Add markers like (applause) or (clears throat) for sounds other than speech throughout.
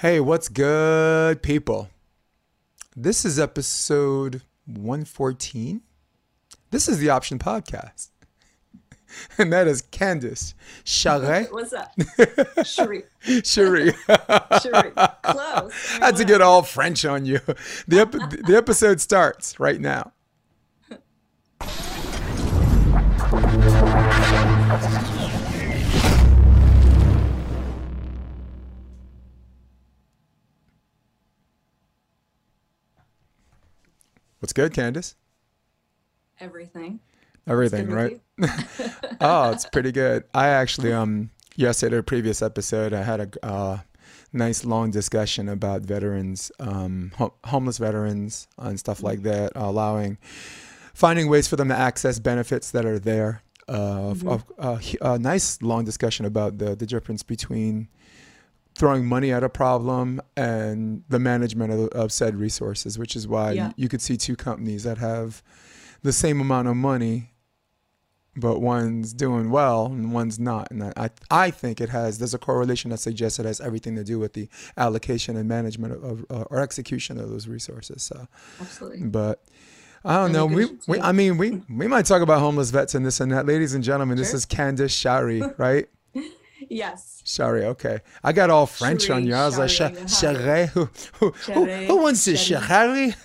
Hey, what's good, people? This is episode 114. This is the Option Podcast. (laughs) And that is Candace Charret. (laughs) What's up? (laughs) Cherie. Cherie. Cherie. Close. I had to get all French on you. The, ep- the episode starts right now. What's good, Candace? Everything. Everything, right? (laughs) oh, it's pretty good. I actually, um, yesterday, a previous episode, I had a uh, nice long discussion about veterans, um, ho- homeless veterans, and stuff like that, allowing, finding ways for them to access benefits that are there. Uh, Mm-hmm. of- uh, he- a nice long discussion about the the difference between throwing money at a problem and the management of, of said resources, which is why Yeah. you could see two companies that have the same amount of money but one's doing well and one's not. And I, I think it has, there's a correlation that suggests it has everything to do with the allocation and management of, of uh, or execution of those resources. So, Absolutely. but I don't know. We, we. I mean, we, we might talk about homeless vets and this and that. Ladies and gentlemen, this is Candace Shari, (laughs) right? Yes. Sorry. okay. I got all French on you. I was like, Shari, Cha- Who, who, who, who wants this. Shari? (laughs)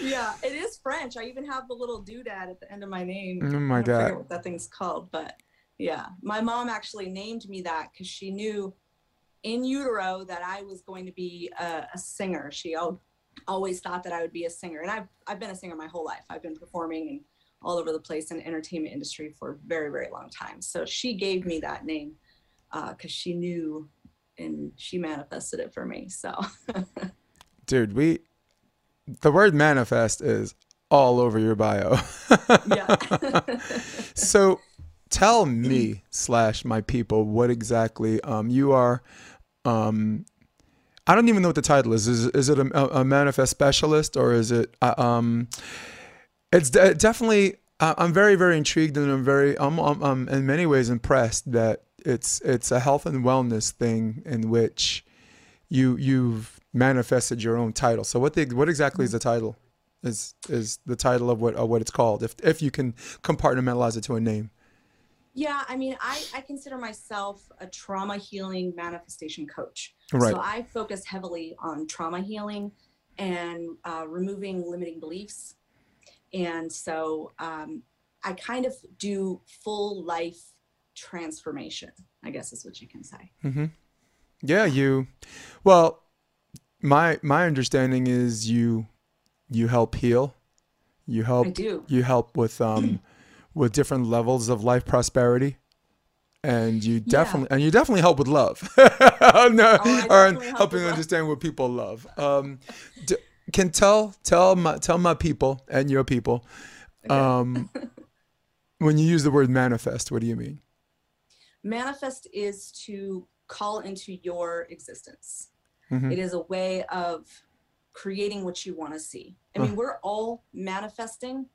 Yeah, it is French. I even have the little doodad at the end of my name. Oh my God. what that thing's called, but yeah, my mom actually named me that because she knew in utero that I was going to be a, a singer. She always thought that I would be a singer, and I've I've been a singer my whole life. I've been performing and all over the place in the entertainment industry for a very very long time. So she gave me that name because she knew and she manifested it for me. So (laughs) Dude, we, the word manifest is all over your bio. (laughs) yeah. (laughs) so tell me slash my people what exactly um, you are um, i don't even know what the title is is, is it a, a manifest specialist or is it uh, um, it's de- definitely I- i'm very very intrigued and i'm very i'm, I'm, I'm in many ways impressed that it's it's a health and wellness thing in which you you've manifested your own title so what the, what exactly is the title is is the title of what of what it's called if if you can compartmentalize it to a name Yeah, I mean, I, I consider myself a trauma healing manifestation coach. Right. So I focus heavily on trauma healing and uh, removing limiting beliefs. And so um, I kind of do full life transformation, I guess is what you can say. Yeah, you. Well, my my understanding is you you help heal. You help. I do. You help with um (clears throat) with different levels of life prosperity, and you definitely and you definitely help with love. (laughs) no, I or help helping with love. understand what people love. Um, d- can tell tell my tell my people and your people. Um, (laughs) when you use the word manifest, what do you mean? manifest is to call into your existence Mhm. It is a way of creating what you want to see i mean we're all manifesting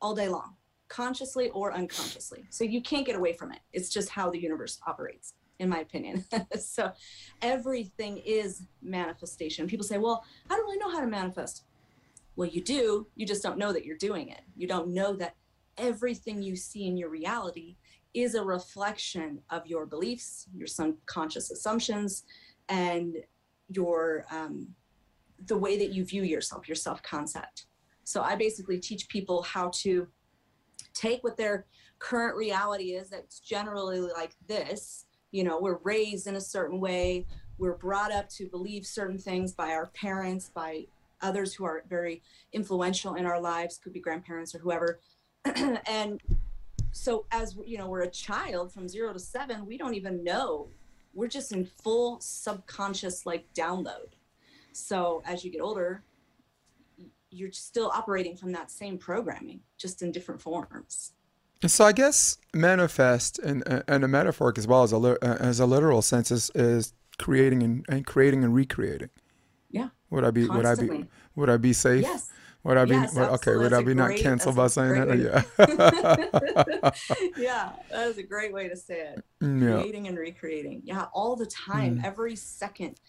all day long consciously or unconsciously so you can't get away from it it's just how the universe operates in my opinion (laughs) so everything is manifestation people say well i don't really know how to manifest well you do you just don't know that you're doing it you don't know that everything you see in your reality is a reflection of your beliefs, your subconscious assumptions, and your um, the way that you view yourself, your self concept. So I basically teach people how to take what their current reality is that's generally like this. You know, we're raised in a certain way, we're brought up to believe certain things by our parents, by others who are very influential in our lives, could be grandparents or whoever. (clears throat) and so as you know we're a child from zero to seven we don't even know. We're just in full subconscious like download. So as you get older you're still operating from that same programming just in different forms So I guess manifest and and a metaphoric as well as a uh, as a literal sense is, is creating and, and creating and recreating. yeah Would I be would I be would I be safe? yes Would I be Yes, would- okay? Would. I be not great- canceled by saying that? (laughs) Yeah. (laughs) yeah, that is a great way to say it. yeah. Creating and recreating. Yeah, all the time, Mm. every second,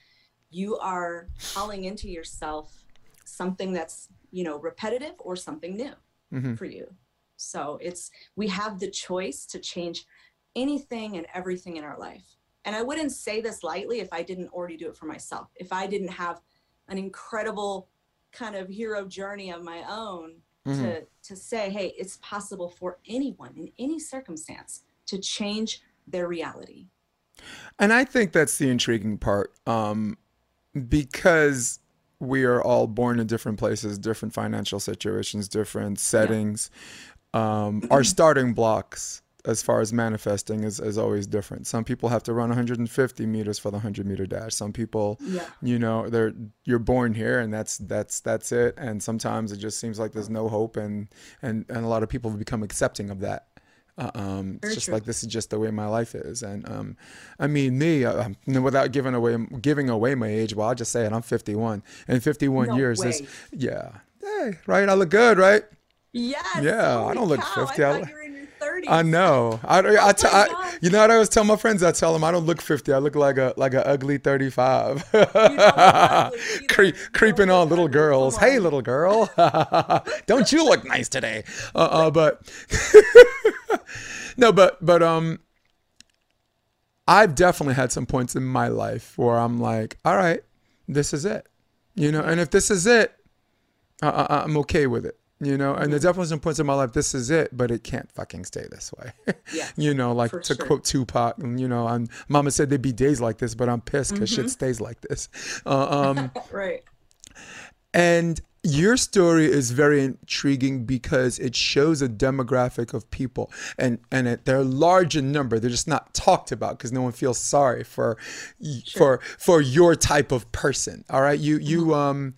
you are calling into yourself something that's you know repetitive or something new Mhm. for you. So it's we have the choice to change anything and everything in our life. And I wouldn't say this lightly if I didn't already do it for myself. If I didn't have an incredible kind of hero journey of my own Mhm. to to say, hey, it's possible for anyone in any circumstance to change their reality. And I think that's the intriguing part, um, because we are all born in different places, different financial situations, different settings. Um, our starting blocks, as far as manifesting, is, is always different. Some people have to run 150 meters for the 100 meter dash. Some people, Yeah. you know, they're you're born here, and that's that's that's it. And sometimes it just seems like there's no hope, and and and a lot of people have become accepting of that. Uh, um, it's just true. like this is just the way my life is, and um, I mean me, uh, um, without giving away giving away my age, well, I'll just say it. I'm 51, and 51 No years is yeah, hey, right? I look good, right? Yes. Yeah, I don't look cow, 50, I I look- you were in your 30s. I know. I, I, Oh I- you know what I always tell my friends? I tell them I don't look 50. I look like a like a ugly 35. ugly. (laughs) Cre- creeping on little ugly. girls. Hey, little girl. (laughs) don't you look nice today? Uh, uh (laughs) but no, but but um, I've definitely had some points in my life where I'm like, all right, this is it, you know. And if this is it, I, I, I'm okay with it, you know. And there's definitely some points in my life, this is it, but it can't fucking stay this way. (laughs) Yeah. you know, like to sure. quote Tupac, and you know, I'm, Mama said there'd be days like this, but I'm pissed because Mm-hmm. shit stays like this. Uh, um, (laughs) Right. and your story is very intriguing because it shows a demographic of people, and and it, they're large in number. They're just not talked about because no one feels sorry for y for for your type of person. All right, you you um.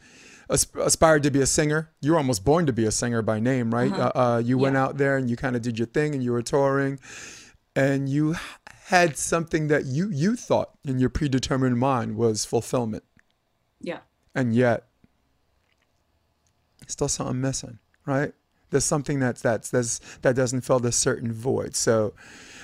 As- Aspired to be a singer. You were almost born to be a singer by name, right? Uh, uh, you went out there and you kind of did your thing, and you were touring, and you had something that you you thought in your predetermined mind was fulfillment Yeah. and yet still something missing right there's something that's that's that's that doesn't fill this certain void so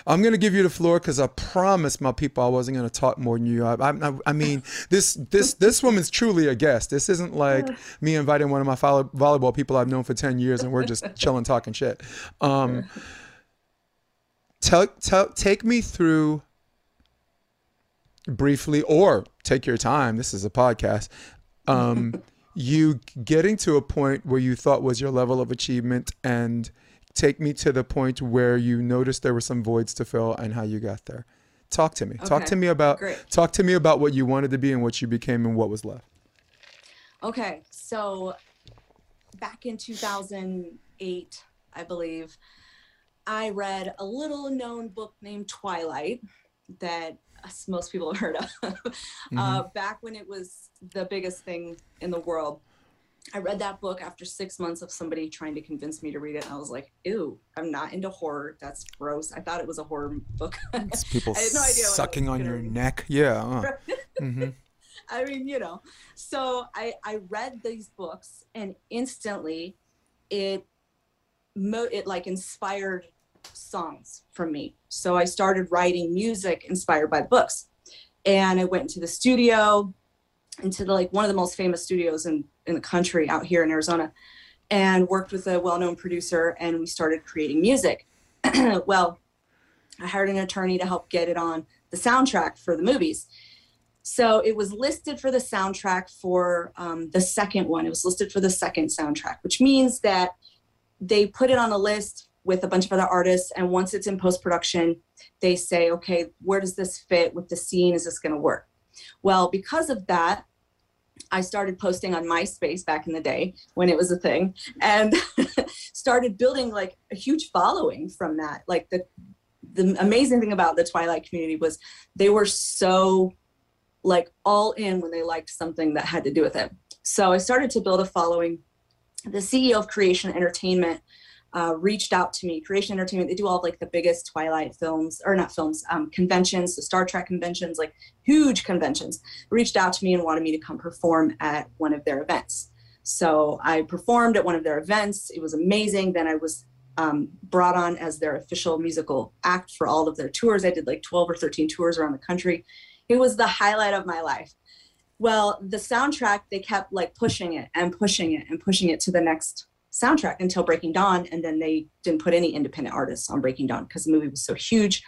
i'm going to give you the floor because i promised my people i wasn't going to talk more than you. I, I, I mean this this this woman's truly a guest. This isn't like (laughs) me inviting one of my follow, volleyball people i've known for 10 years and we're just (laughs) chilling talking shit. Um tell, tell take me through briefly or take your time. This is a podcast. Um (laughs) you getting to a point where you thought was your level of achievement and take me to the point where you noticed there were some voids to fill and how you got there talk to me talk to me about great. talk to me about what you wanted to be and what you became and what was left Okay. So back in 2008, I believe, I read a little known book named Twilight that most people have heard of. (laughs) uh, back when it was the biggest thing in the world. I read that book after six months of somebody trying to convince me to read it. And I was like, ew, I'm not into horror. That's gross. I thought it was a horror book. (laughs) it's people no sucking on your read. neck yeah uh. (laughs) hmm I mean, you know. So I I read these books and instantly it mo- it like inspired songs from me. So I started writing music inspired by books. And I went into the studio into the like one of the most famous studios in in the country out here in Arizona and worked with a well-known producer and we started creating music. (clears throat) well, I hired an attorney to help get it on the soundtrack for the movies. So it was listed for the soundtrack for um, the second one. It was listed for the second soundtrack, which means that they put it on a list with a bunch of other artists. And once it's in post production, they say, okay, where does this fit with the scene? Is this going to work? Well, because of that, I started posting on MySpace back in the day when it was a thing and (laughs) started building like a huge following from that. Like the the amazing thing about the Twilight community was they were so like all in when they liked something that had to do with it. So I started to build a following. The CEO of Creation Entertainment uh, reached out to me. Creation Entertainment, they do all of like the biggest Twilight films, or not films, um, conventions, the Star Trek conventions, like huge conventions. Reached out to me and wanted me to come perform at one of their events. So I performed at one of their events. It was amazing. Then I was um, brought on as their official musical act for all of their tours. I did like 12 or 13 tours around the country. It was the highlight of my life. Well, the soundtrack, they kept like pushing it and pushing it and pushing it to the next soundtrack until Breaking Dawn. And then they didn't put any independent artists on Breaking Dawn because the movie was so huge.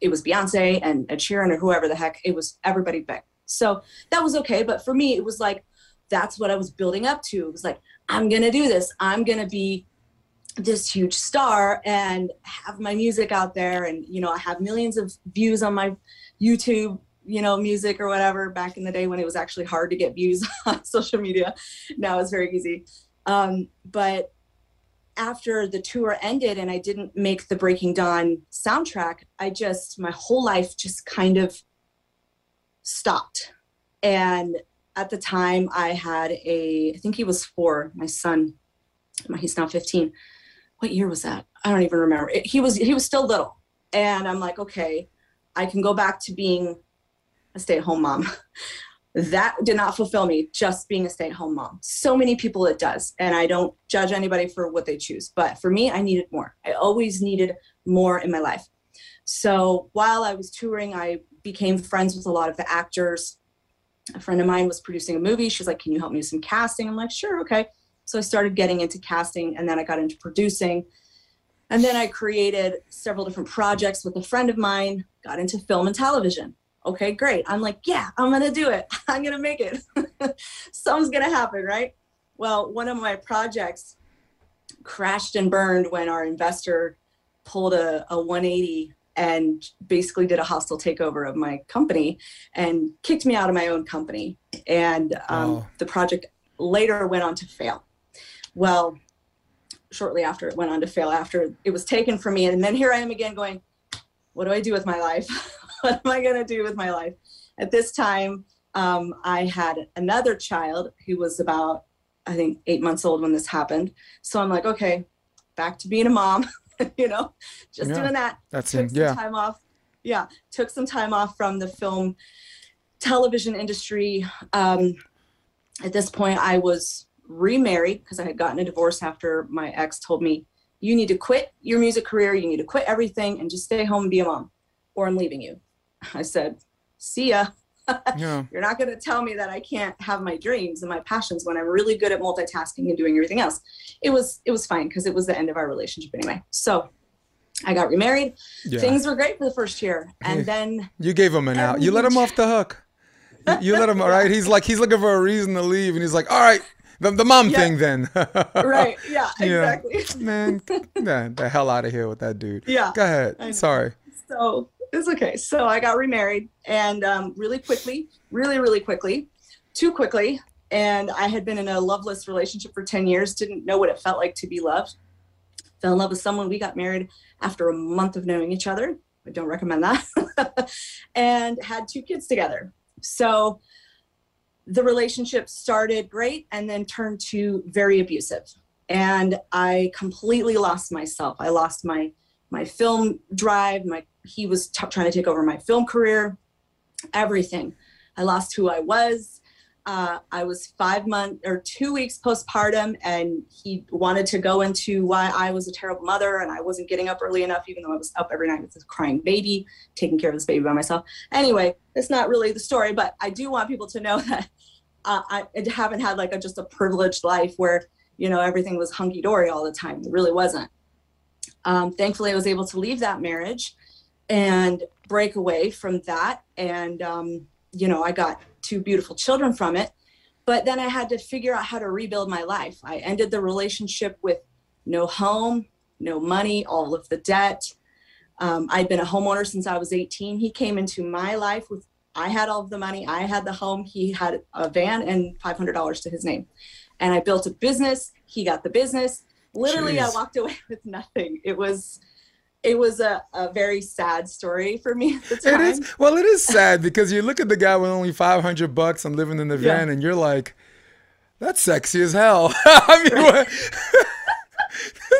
It was Beyonce and Ed Sheeran or whoever the heck. It was everybody big. So that was okay. But for me, it was like, that's what I was building up to. It was like, I'm to do this. I'm to be this huge star and have my music out there. And, you know, I have millions of views on my YouTube, you know, music or whatever back in the day when it was actually hard to get views (laughs) on social media. Now it's very easy. Um, but after the tour ended and I didn't make the Breaking Dawn soundtrack, I just, my whole life just kind of stopped. And at the time, I had a, I think he was four, my son, he's now 15. What year was that? I don't even remember. It, he was, he was still little. And I'm like, okay, I can go back to being a stay at home mom. (laughs) that did not fulfill me just being a stay-at-home mom. So many people it does and i don't judge anybody for what they choose but for me i needed more. I always needed more in my life. So while i was touring i became friends with a lot of the actors. A friend of mine was producing a movie. She's like can you help me with some casting? I'm like sure okay. So i started getting into casting and then i got into producing. And then i created several different projects with a friend of mine got into film and television okay, great. I'm like, yeah, I'm going to do it. (laughs) I'm going to make it. (laughs) Something's going to happen, right? Well, one of my projects crashed and burned when our investor pulled a, a 180 and basically did a hostile takeover of my company and kicked me out of my own company. And um, oh. the project later went on to fail. Well, shortly after it went on to fail, after it was taken from me. And then here I am again going, what do I do with my life? (laughs) (laughs) what am I going to do with my life? At this time, um, I had another child who was about, I think, eight months old when this happened. So I'm like, okay, back to being a mom, (laughs) you know, just yeah, doing that. That's took it. Some yeah. time off. Yeah. Took some time off from the film television industry. Um, at this point, I was remarried because I had gotten a divorce after my ex told me, you need to quit your music career. You need to quit everything and just stay home and be a mom, or I'm leaving you. (laughs) I said, see ya. (laughs) yeah. You're not going to tell me that I can't have my dreams and my passions when I'm really good at multitasking and doing everything else. It was it was fine because it was the end of our relationship anyway. So I got remarried. Yeah. Things were great for the first year, and then you gave him an out. You let him off the hook. You, you let him. (laughs) All right. He's like he's looking for a reason to leave, and he's like, all right. The, the mom yeah. thing then. right. Yeah, exactly. Yeah. Man, man, the hell out of here with that dude. Yeah. Go ahead. Sorry. So it's okay. So I got remarried and um, really quickly, really, really quickly, too quickly. And I had been in a loveless relationship for 10 years, didn't know what it felt like to be loved. Fell in love with someone. We got married after a month of knowing each other. I don't recommend that. (laughs) and had two kids together. So the relationship started great and then turned to very abusive. And I completely lost myself. I lost my my film drive, my he was t- trying to take over my film career, everything. I lost who I was. Uh, I was five months or two weeks postpartum, and he wanted to go into why I was a terrible mother and I wasn't getting up early enough, even though I was up every night with a crying baby, taking care of this baby by myself. Anyway, it's not really the story, but I do want people to know (laughs) that uh, I haven't had like a, just a privileged life where you know everything was hunky dory all the time. It really wasn't. Um, thankfully, I was able to leave that marriage and break away from that. And, um, you know, I got two beautiful children from it. But then I had to figure out how to rebuild my life. I ended the relationship with no home, no money, all of the debt. Um, I'd been a homeowner since I was 18. He came into my life with, I had all of the money, I had the home, he had a van and $500 to his name. And I built a business, he got the business. Literally, Jeez. I walked away (laughs) with nothing. It was, it was a, a very sad story for me at the time. It is. Well, it is sad (laughs) because you look at the guy with only 500 bucks and living in the van yeah. and you're like, that's sexy as hell. (laughs) I mean, (laughs)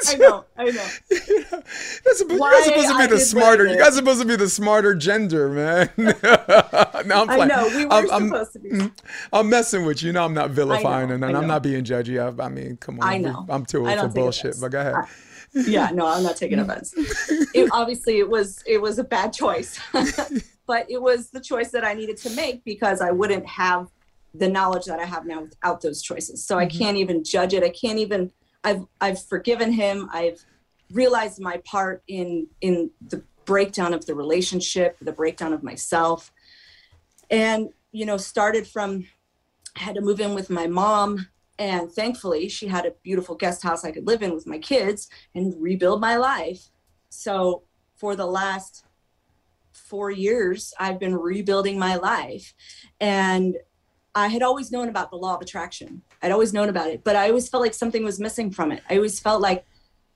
I know, I know. You know, that's you guys supposed to be I the smarter. You guys are supposed to be the smarter gender, man. no, I'm I know we were I'm, I'm, supposed to be. Mm, I'm messing with you. You know, I'm not vilifying know, and I'm not being judgy. I, I mean, come on. I know. I'm too old for bullshit. But go ahead. Yeah no i'm not taking mm. offense. It, obviously it was it was a bad choice. (laughs) But it was the choice that i needed to make because i wouldn't have the knowledge that i have now without those choices. So i mm-hmm. can't even judge it. I can't even i've i've forgiven him. I've realized my part in in the breakdown of the relationship the breakdown of myself. And you know started from I had to move in with my mom and thankfully she had a beautiful guest house i could live in with my kids and rebuild my life. So for the last four years i've been rebuilding my life. And i had always known about the law of attraction. I'd always known about it but i always felt like something was missing from it. I always felt like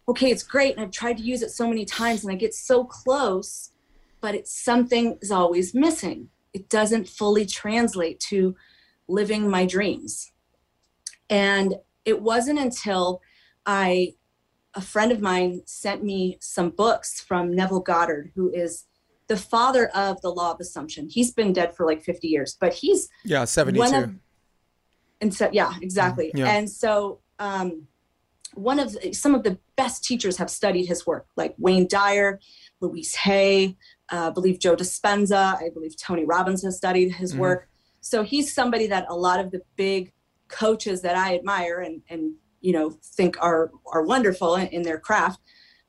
okay it's great and i've tried to use it so many times and i get so close but it's something is always missing. It doesn't fully translate to living my dreams and it wasn't until I, a friend of mine sent me some books from Neville Goddard, who is the father of the law of assumption. He's been dead for like 50 years, but he's Yeah, 72. one of, and so, yeah, exactly. Yeah. And so, um, one of the, some of the best teachers have studied his work, like Wayne Dyer, Louise Hay, uh, I believe Joe Dispenza, I believe Tony Robbins has studied his Mhm. work. So he's somebody that a lot of the big coaches that I admire and and you know think are are wonderful in, in their craft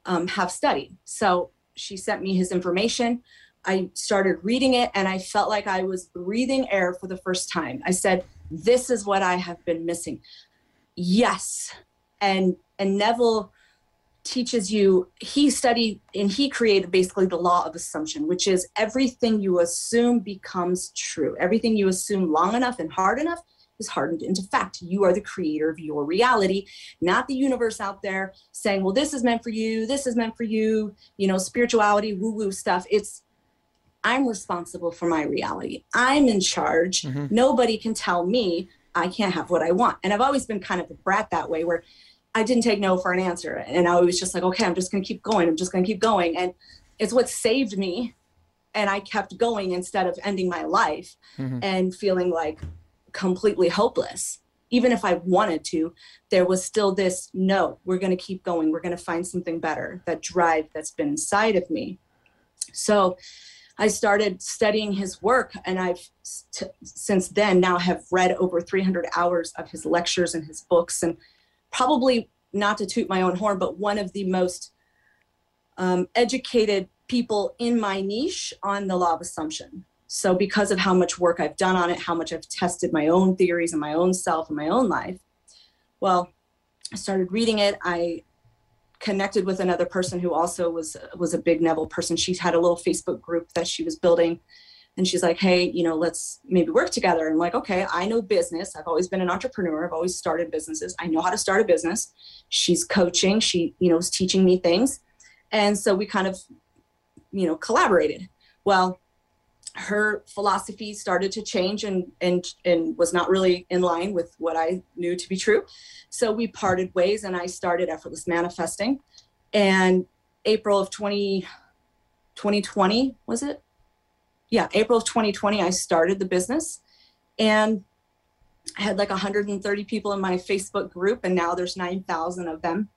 um, have studied. So she sent me his information. I started reading it and I felt like I was breathing air for the first time. I said, "This is what I have been missing." Yes, and and Neville teaches you he studied and he created basically the law of assumption which is everything you assume becomes true everything you assume long enough and hard enough is hardened into fact you are the creator of your reality not the universe out there saying well this is meant for you this is meant for you you know spirituality woo woo stuff it's i'm responsible for my reality i'm in charge Mhm. nobody can tell me i can't have what i want and i've always been kind of a brat that way where I didn't take no for an answer. And I was just like, okay, I'm just going to keep going. I'm just going to keep going. And it's what saved me. And I kept going instead of ending my life Mhm. and feeling like completely hopeless. Even if I wanted to, there was still this no, we're going to keep going. We're going to find something better. That drive that's been inside of me. So I started studying his work, and I've st- since then now have read over 300 hours of his lectures and his books, and probably not to toot my own horn, but one of the most um, educated people in my niche on the law of assumption. So, because of how much work I've done on it, how much I've tested my own theories and my own self and my own life, well, I started reading it. I connected with another person who also was was a big Neville person. She had a little Facebook group that she was building, and she's like, "Hey, you know, let's maybe work together." And I'm like, "Okay, I know business. I've always been an entrepreneur. I've always started businesses. I know how to start a business." She's coaching. She, you know, is teaching me things, and so we kind of, you know, collaborated. Well, her philosophy started to change and and and was not really in line with what I knew to be true. So we parted ways and I started effortless manifesting. And April of 20 2020 was it? Yeah, April of 2020 I started the business and I had like 130 people in my Facebook group and now there's 9,000 of them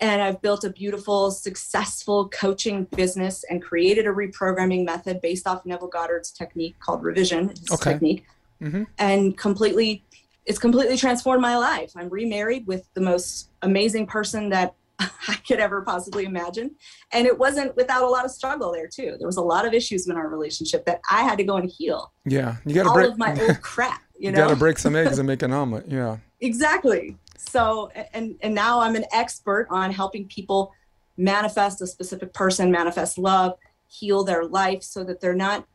and I've built a beautiful, successful coaching business and created a reprogramming method based off Neville Goddard's technique called revision Okay. technique, Mhm. and completely, it's completely transformed my life. I'm remarried with the most amazing person that (laughs) I could ever possibly imagine, and it wasn't without a lot of struggle there too. There was a lot of issues in our relationship that I had to go and heal Yeah, you gotta break all of my (laughs) old crap. You, you know, gotta break some eggs and (laughs) make an omelet. Yeah. exactly so and and now i'm an expert on helping people manifest a specific person manifest love heal their life so that they're not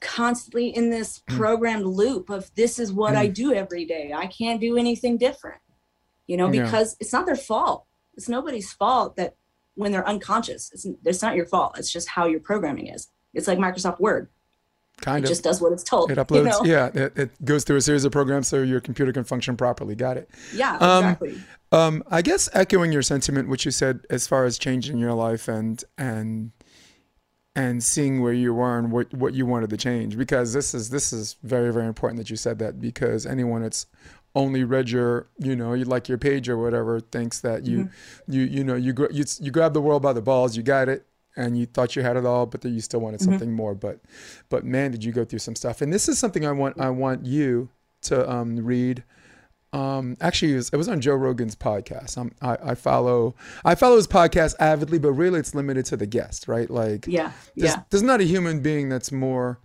constantly in this Mm. programmed loop of this is what i do every day. I can't do anything different you know Yeah. because it's not their fault. It's nobody's fault that when they're unconscious it's, it's not your fault. It's just how your programming is. It's like microsoft word Kind it of. just does what it's told. It uploads. You know? Yeah, it, it, goes through a series of programs so your computer can function properly. Got it. Yeah, um, exactly. Um, I guess echoing your sentiment, which you said as far as changing your life and and and seeing where you were and what, what you wanted to change because this is this is very very important that you said that because anyone that's only read your you know you like your page or whatever thinks that you mm-hmm. you you know you, you you grab the world by the balls you got it and you thought you had it all but then you still wanted mm-hmm. something more but but man did you go through some stuff and this is something I want I want you to um, read um, actually, it was, it was, on Joe Rogan's podcast. I, I follow I follow his podcast avidly, but really it's limited to the guest, right? Like, yeah, there's, yeah. There's not a human being that's more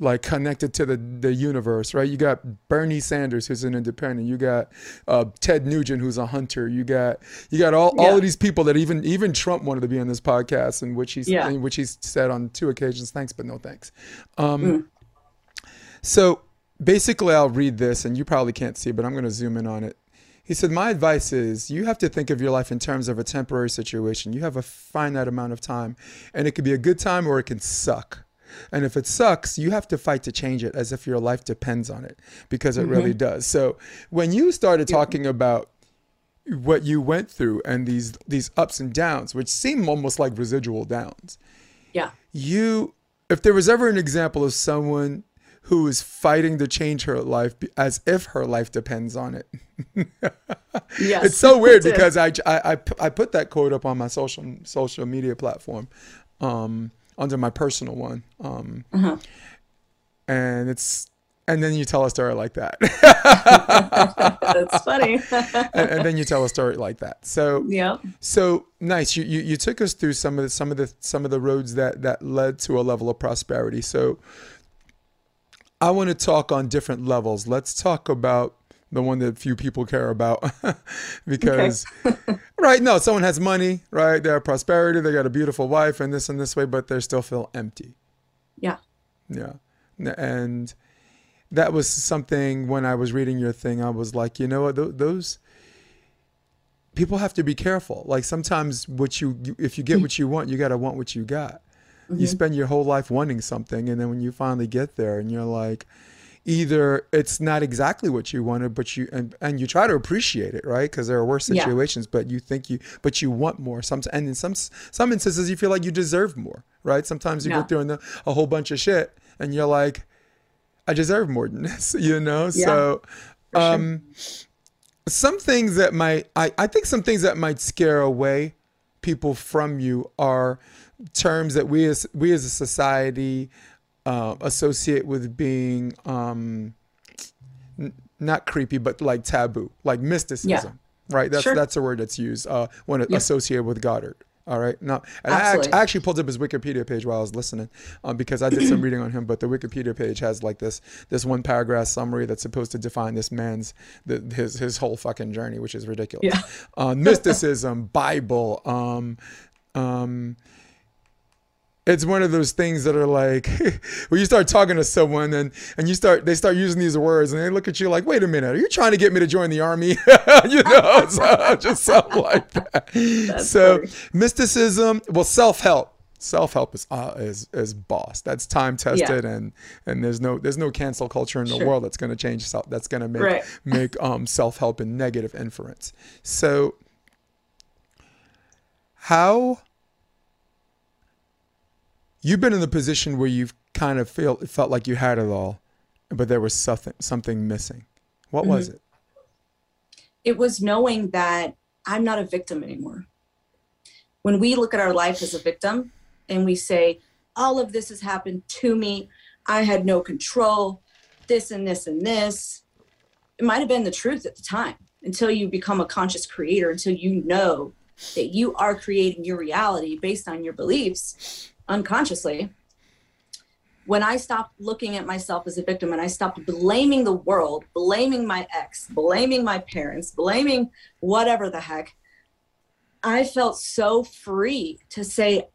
like connected to the the universe, right? You got Bernie Sanders, who's an independent. You got uh, Ted Nugent, who's a hunter. You got you got all, yeah. all of these people that even even Trump wanted to be on this podcast, in which he's yeah. in which he's said on two occasions, thanks but no thanks. Um, mm. So basically, I'll read this, and you probably can't see, but I'm going to zoom in on it. He said, My advice is you have to think of your life in terms of a temporary situation. You have a finite amount of time, and it could be a good time or it can suck. And if it sucks, you have to fight to change it as if your life depends on it because it mm-hmm. really does. So when you started talking about what you went through and these these ups and downs, which seem almost like residual downs. Yeah. You if there was ever an example of someone who is fighting to change her life as if her life depends on it. (laughs) yes, it's so (laughs) weird because I, I, I put that quote up on my social social media platform, um, under my personal one, um, uh-huh. and it's and then you tell a story like that. (laughs) That's funny. (laughs) and, and, then you tell a story like that. So yeah. So nice. You, you you took us through some of the some of the some of the roads that that led to a level of prosperity. So I want to talk on different levels. Let's talk about the one that few people care about. (laughs) Because right no someone has money right? They have prosperity they got a beautiful wife and this and this way but they still feel empty. Yeah. Yeah. And that was something when i was reading your thing i was like you know what? Those people have to be careful. Like sometimes what you if you get what you want you got to want what you got. Mm-hmm. You spend your whole life wanting something, and then when you finally get there, and you're like, either it's not exactly what you wanted, but you and, and you try to appreciate it, right? Because there are worse situations, yeah. but you think you but you want more. Some and in some some instances, you feel like you deserve more, right? Sometimes you yeah. go through a, a whole bunch of shit, and you're like, I deserve more than (laughs) this, (laughs) you know. Yeah, so, um, sure. some things that might I I think some things that might scare away people from you are terms that we as we as a society uh, associate with being um, n- not creepy, but like taboo, like mysticism. Yeah. Right. That's sure. that's a word that's used uh, when yeah. associated with Goddard. All right. Now, and I, I, actually pulled up his Wikipedia page while I was listening, um, because I did some (clears throat) reading on him. But the Wikipedia page has like this this one paragraph summary that's supposed to define this man's the, his his whole fucking journey, which is ridiculous. Yeah. uh, mysticism, Bible, um, um, it's one of those things that are like (laughs) when you start talking to someone and and you start they start using these words and they look at you like wait a minute are you trying to get me to join the army (laughs) you know (laughs) so, just something like that That's so funny. mysticism well self-help self-help is uh, is is boss that's time tested yeah. and and there's no there's no cancel culture in the sure. world that's going to change self that's going to make right. make um self-help a negative inference so how You've been in the position where you've kind of feel, felt like you had it all, but there was something something missing. What mm-hmm. was it? It was knowing that I'm not a victim anymore. When we look at our life as a victim and we say, all of this has happened to me, I had no control, this and this and this, it might have been the truth at the time until you become a conscious creator, until you know that you are creating your reality based on your beliefs unconsciously when I stopped looking at myself as a victim and I stopped blaming the world, blaming my ex, blaming my parents, blaming whatever the heck, I felt so free to say,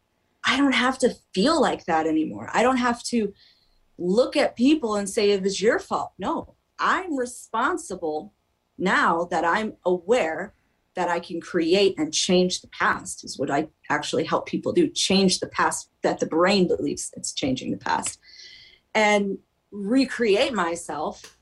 I don't have to feel like that anymore. I don't have to look at people and say it was your fault. No, I'm responsible now that I'm aware that I can create and change the past is what I actually help people do. Change the past that the brain believes it's changing the past. and recreate myself,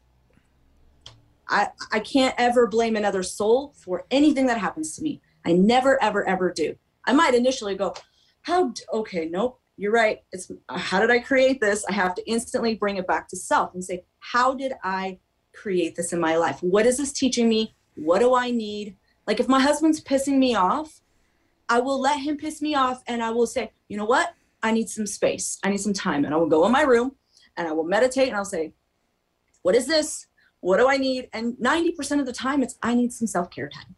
I, I can't ever blame another soul for anything that happens to me. I never, ever, ever do. I might initially go, how, okay, nope, you're right. It's how did I create this? I have to instantly bring it back to self and say, how did I create this in my life? What is this teaching me? What do I need? Like if my husband's pissing me off, I will let him piss me off and I will say, you know what? I need some space. I need some time. And I will go in my room and I will meditate and I'll say, what is this? What do I need? And 90% of the time, it's I need some self care time.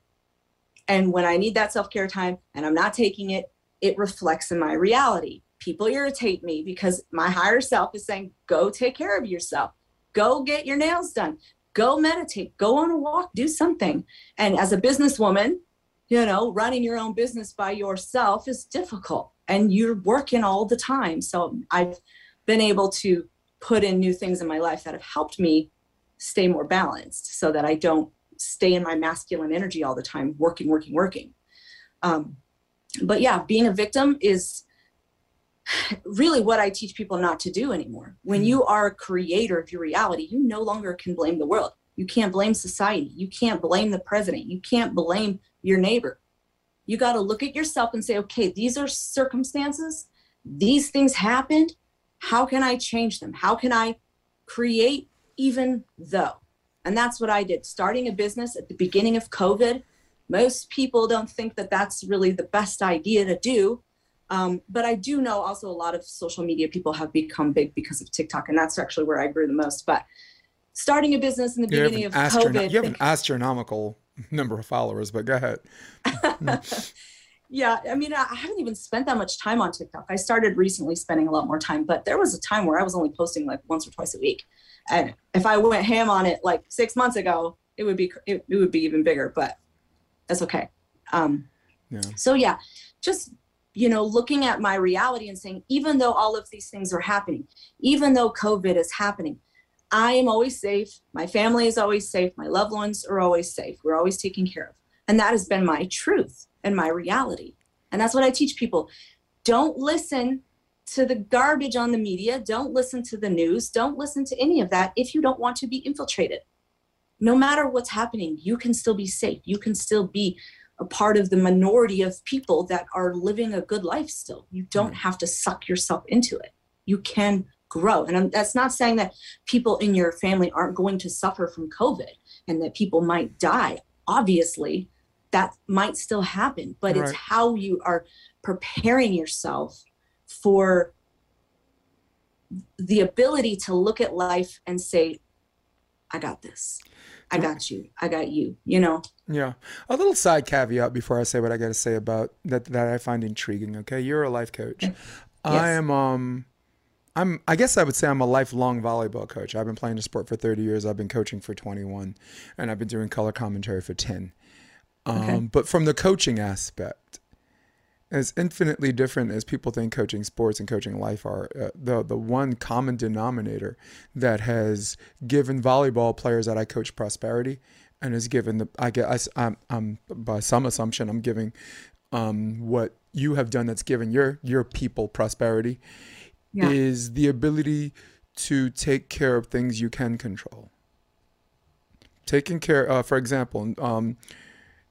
And when I need that self care time and I'm not taking it, it reflects in my reality. People irritate me because my higher self is saying, go take care of yourself, go get your nails done, go meditate, go on a walk, do something. And as a businesswoman, you know, running your own business by yourself is difficult and you're working all the time. So I've been able to put in new things in my life that have helped me stay more balanced so that I don't stay in my masculine energy all the time, working, working, working. Um, but yeah, being a victim is really what I teach people not to do anymore. When you mm-hmm. are a creator of your reality, you no longer can blame the world. You can't blame society. You can't blame the president. You can't blame your neighbor. You got to look at yourself and say, okay, these are circumstances. These things happened. How can I change them? How can I create even though? And that's what I did. Starting a business at the beginning of COVID, most people don't think that that's really the best idea to do. Um, but I do know also a lot of social media people have become big because of TikTok, and that's actually where I grew the most. But starting a business in the you beginning of COVID, you have an astronomical (laughs) number of followers. But go ahead. (laughs) yeah, I mean, I haven't even spent that much time on TikTok. I started recently spending a lot more time, but there was a time where I was only posting like once or twice a week, and if I went ham on it like six months ago, it would be it, it would be even bigger. But that's okay. Um, yeah. So yeah, just you know, looking at my reality and saying, even though all of these things are happening, even though COVID is happening, I am always safe. My family is always safe. My loved ones are always safe. We're always taken care of. And that has been my truth and my reality. And that's what I teach people. Don't listen to the garbage on the media. Don't listen to the news. Don't listen to any of that if you don't want to be infiltrated. No matter what's happening, you can still be safe. You can still be a part of the minority of people that are living a good life still. You don't mm. have to suck yourself into it. You can grow. And I'm, that's not saying that people in your family aren't going to suffer from COVID and that people might die. Obviously, that might still happen, but right. it's how you are preparing yourself for the ability to look at life and say, I got this. I got you. I got you. You know. Yeah. A little side caveat before I say what I got to say about that that I find intriguing. Okay, you're a life coach. Yes. I am. Um, I'm. I guess I would say I'm a lifelong volleyball coach. I've been playing the sport for 30 years. I've been coaching for 21, and I've been doing color commentary for 10. Um, okay. But from the coaching aspect, as infinitely different as people think coaching sports and coaching life are, uh, the the one common denominator that has given volleyball players that I coach prosperity, and has given the I guess I'm, I'm by some assumption I'm giving um, what you have done that's given your your people prosperity yeah. is the ability to take care of things you can control. Taking care, uh, for example, um,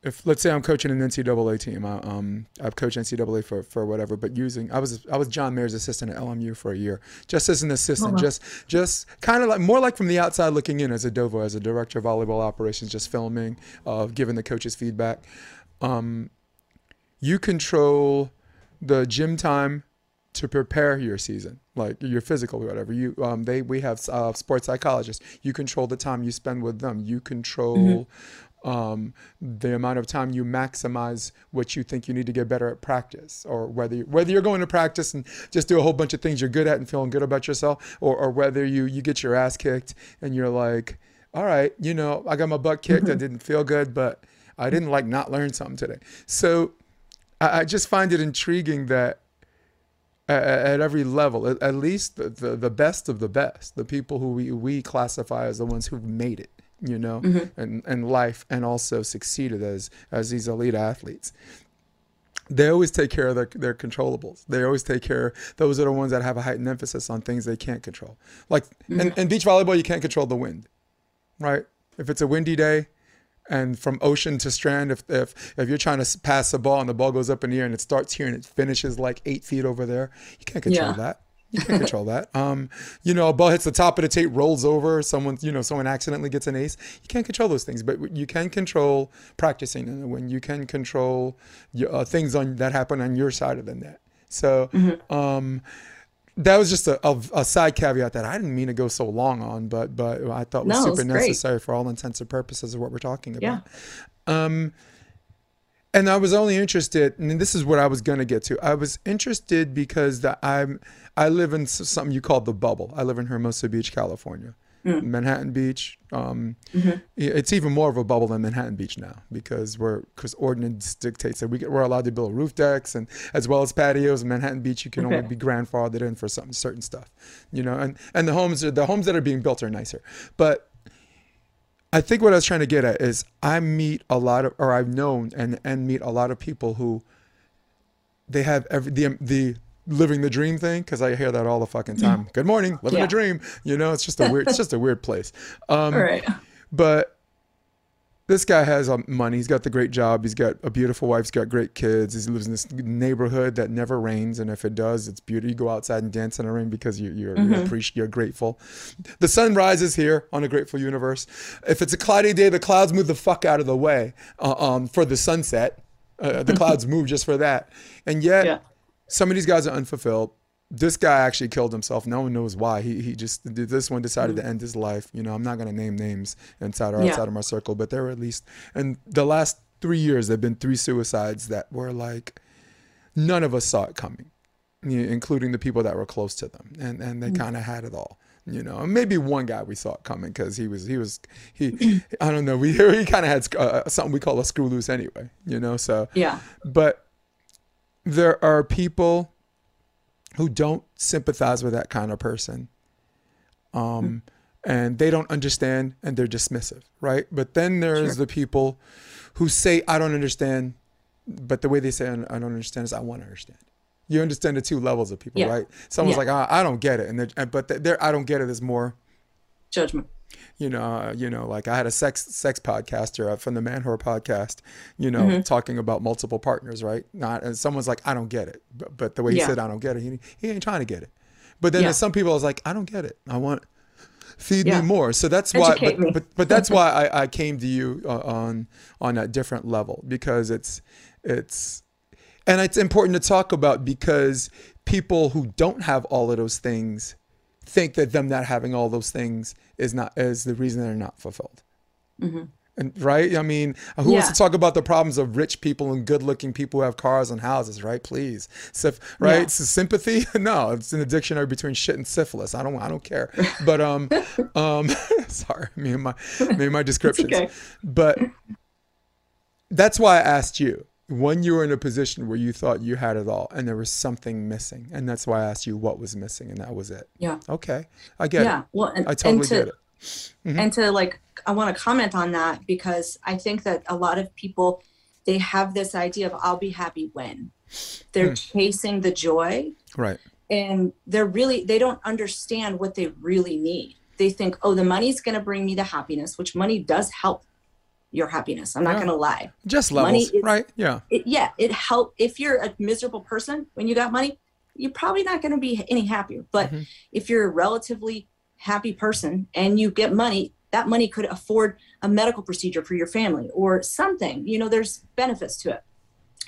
if let's say I'm coaching an NCAA team, I, um, I've coached NCAA for, for whatever, but using I was I was John Mayer's assistant at LMU for a year, just as an assistant, uh-huh. just just kind of like more like from the outside looking in as a Dovo, as a director of volleyball operations, just filming, uh, giving the coaches feedback. Um, you control the gym time to prepare your season, like your physical or whatever. You um, they we have uh, sports psychologists. You control the time you spend with them. You control. Mm-hmm um, the amount of time you maximize what you think you need to get better at practice, or whether you, whether you're going to practice and just do a whole bunch of things you're good at and feeling good about yourself, or, or whether you you get your ass kicked and you're like, all right, you know, I got my butt kicked, I mm-hmm. didn't feel good, but I didn't like not learn something today. So I, I just find it intriguing that at, at every level, at, at least the, the, the best of the best, the people who we, we classify as the ones who've made it you know, mm-hmm. and, and life, and also succeeded as as these elite athletes. they always take care of their, their controllables. They always take care. Those are the ones that have a heightened emphasis on things they can't control. Like mm-hmm. in, in beach volleyball, you can't control the wind, right? If it's a windy day, and from ocean to strand, if if if you're trying to pass a ball and the ball goes up in the air and it starts here and it finishes like eight feet over there, you can't control yeah. that. You can't control that. Um, you know, a ball hits the top of the tape, rolls over. Someone, you know, someone accidentally gets an ace. You can't control those things, but you can control practicing in the wind. You can control uh, things on that happen on your side of the net. So, mm-hmm. um, that was just a, a, a, side caveat that I didn't mean to go so long on, but but I thought was no, super necessary for all intents and purposes of what we're talking about. Yeah. Um, and I was only interested, and this is what I was going to get to. I was interested because the, I'm I live in something you call the bubble. I live in Hermosa Beach, California, mm. Manhattan Beach. Um, mm-hmm. It's even more of a bubble than Manhattan Beach now because we're because ordinance dictates that we get, we're allowed to build roof decks and as well as patios. In Manhattan Beach, you can okay. only be grandfathered in for some certain stuff, you know. And and the homes are the homes that are being built are nicer, but I think what I was trying to get at is I meet a lot of, or I've known and and meet a lot of people who they have every the the living the dream thing because I hear that all the fucking time. Good morning, living yeah. a dream. You know, it's just a weird, it's just a weird place. (laughs) Um, right. But this guy has um, money. He's got the great job. He's got a beautiful wife. He's got great kids. He lives in this neighborhood that never rains, and if it does, it's beautiful. You go outside and dance in the rain because you, you're mm-hmm. you're, you're grateful. The sun rises here on a grateful universe. If it's a cloudy day, the clouds move the fuck out of the way uh, um, for the sunset. Uh, the (laughs) clouds move just for that, and yet yeah. some of these guys are unfulfilled this guy actually killed himself. No one knows why. He he just this one decided mm-hmm. to end his life. You know, I'm not gonna name names inside or outside yeah. of my circle, but there were at least and the last three years there've been three suicides that were like none of us saw it coming, including the people that were close to them, and and they mm-hmm. kind of had it all. You know, maybe one guy we saw it coming because he was he was he (clears throat) I don't know we (laughs) he kind of had uh, something we call a screw loose anyway. You know, so yeah. But there are people who don't sympathize with that kind of person. Um, mm-hmm. And they don't understand and they're dismissive, right? But then there's sure. the people who say, I don't understand. But the way they say, I don't understand is, I want to understand. You understand the two levels of people, yeah. right? Someone's yeah. like, oh, I don't get it. And but they're, I don't get it is more judgment you know, uh, you know, like I had a sex sex podcaster uh, from the Man Whore podcast, you know, mm-hmm. talking about multiple partners, right? Not and someone's like, I don't get it, but, but the way he yeah. said, I don't get it, he, he ain't trying to get it. But then yeah. there's some people I was like, I don't get it. I want feed yeah. me more. So that's Educate why, but, but, but that's (laughs) why I, I came to you uh, on on a different level because it's it's and it's important to talk about because people who don't have all of those things think that them not having all those things is not is the reason they're not fulfilled. Mm-hmm. And right, I mean, who yeah. wants to talk about the problems of rich people and good-looking people who have cars and houses? Right, please, Sif- right? Yeah. It's sympathy. (laughs) No, it's in the dictionary between shit and syphilis. I don't, I don't care. But um, (laughs) um, (laughs) sorry, me and my, me and my descriptions. Okay. But that's why I asked you when you were in a position where you thought you had it all and there was something missing and that's why i asked you what was missing and that was it. Yeah. Okay. I get yeah. it well and, i totally and to, get it. Mm-hmm. and to like i want to comment on that because i think that a lot of people they have this idea of i'll be happy when. They're mm. chasing the joy right. and they're really they don't understand what they really need. They think oh the money's going to bring me the happiness which money does help your happiness. I'm not yeah. going to lie. Just levels, is, right? Yeah. It, yeah, it help if you're a miserable person when you got money, you're probably not going to be any happier. But mm-hmm. if you're a relatively happy person and you get money, that money could afford a medical procedure for your family or something. You know, there's benefits to it.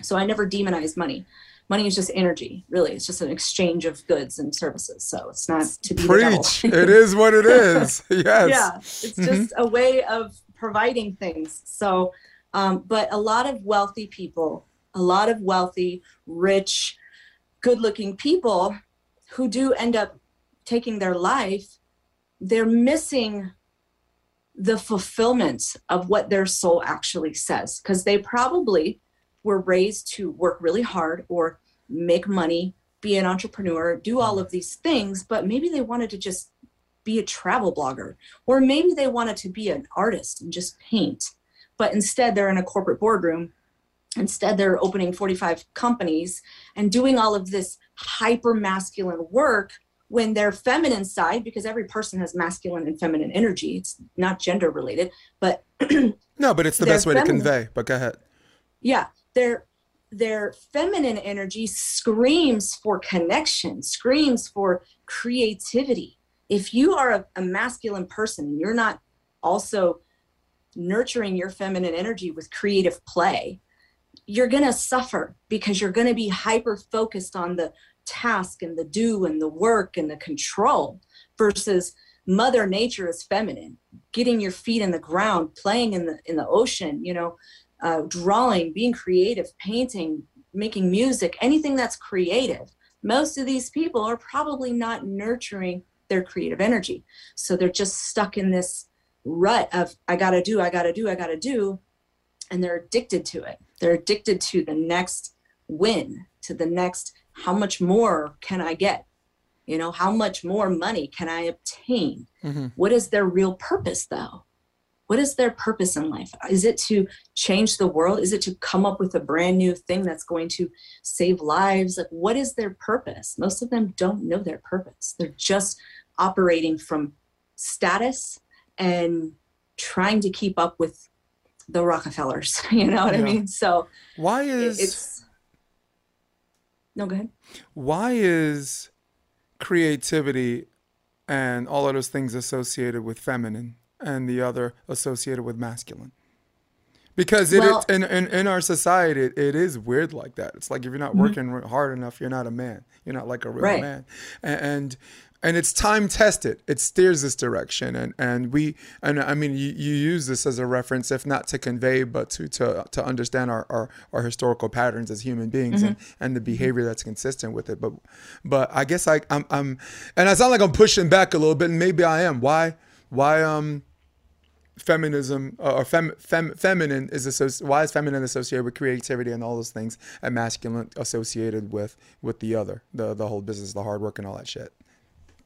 So I never demonize money. Money is just energy, really. It's just an exchange of goods and services. So it's not to be preach. it is what it (laughs) is. Yes. Yeah, it's mm-hmm. just a way of providing things. So, um, but a lot of wealthy people, a lot of wealthy, rich, good looking people who do end up taking their life, they're missing the fulfillment of what their soul actually says because they probably were raised to work really hard or make money, be an entrepreneur, do all of these things, but maybe they wanted to just be a travel blogger, or maybe they wanted to be an artist and just paint, but instead they're in a corporate boardroom Instead, they're opening 45 companies and doing all of this hyper masculine work when their feminine side, because every person has masculine and feminine energy, it's not gender related, but (clears throat) no, but it's the best way feminine, to convey. But go ahead. Yeah, their their feminine energy screams for connection, screams for creativity. If you are a, a masculine person and you're not also nurturing your feminine energy with creative play, you're going to suffer because you're going to be hyper focused on the task and the do and the work and the control versus mother nature is feminine getting your feet in the ground playing in the in the ocean you know uh, drawing being creative painting making music anything that's creative. Most of these people are probably not nurturing their creative energy so they're just stuck in this rut of i gotta do i gotta do i gotta do and they're addicted to it they're addicted to the next win to the next how much more can I get? You know, how much more money can I obtain? Mm-hmm. What is their real purpose, though? What is their purpose in life? Is it to change the world? Is it to come up with a brand new thing that's going to save lives? Like, what is their purpose? Most of them don't know their purpose. They're just operating from status and trying to keep up with the Rockefellers. (laughs) You know what yeah. I mean? So why is it's no, go ahead. Why is creativity and all of those things associated with feminine and the other associated with masculine? Because it, well, it in, in, in our society, it, it is weird like that. It's like if you're not mm-hmm. working hard enough, you're not a man. You're not like a real right. man. And, and and it's time tested. It steers this direction, and and we and I mean you, you use this as a reference, if not to convey, but to to to understand our our, our historical patterns as human beings mm-hmm. and, and the behavior that's consistent with it. But but I guess I I'm, I'm and I sound like I'm pushing back a little bit, and maybe I am. Why why um feminism uh, or fem, fem, feminine is associated why is feminine associated with creativity and all those things and masculine associated with with the other the the whole business the hard work and all that shit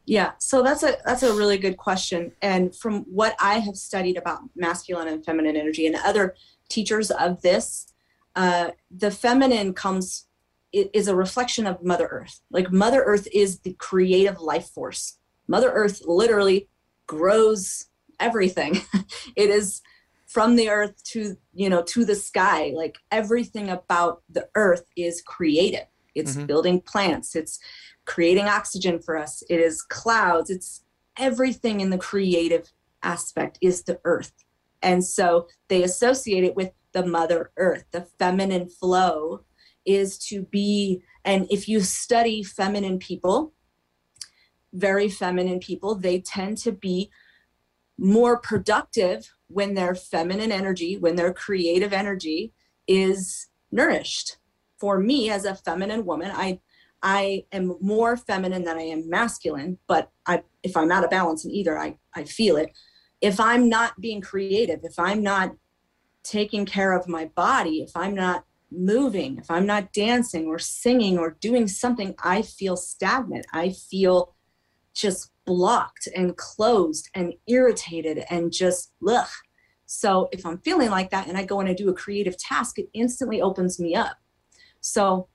yeah, so that's a that's a really good question. And from what I have studied about masculine and feminine energy and other teachers of this, uh, the feminine comes is a reflection of Mother Earth. Like Mother Earth is the creative life force. Mother Earth literally grows everything. (laughs) it is from the earth to you know to the sky like everything about the earth is creative it's mm-hmm. building plants it's creating oxygen for us, it is clouds, it's everything in the creative aspect is the earth. And so they associate it with the mother earth. The feminine flow is to be, and if you study feminine people, very feminine people, they tend to be more productive when their feminine energy, when their creative energy is nourished. For me, as a feminine woman, I I am more feminine than I am masculine, but I if I'm out of balance in either, I, I feel it. If I'm not being creative, if I'm not taking care of my body, if I'm not moving, if I'm not dancing or singing or doing something, I feel stagnant. I feel just blocked and closed and irritated and just ugh. So if I'm feeling like that and I go and I do a creative task, it instantly opens me up. So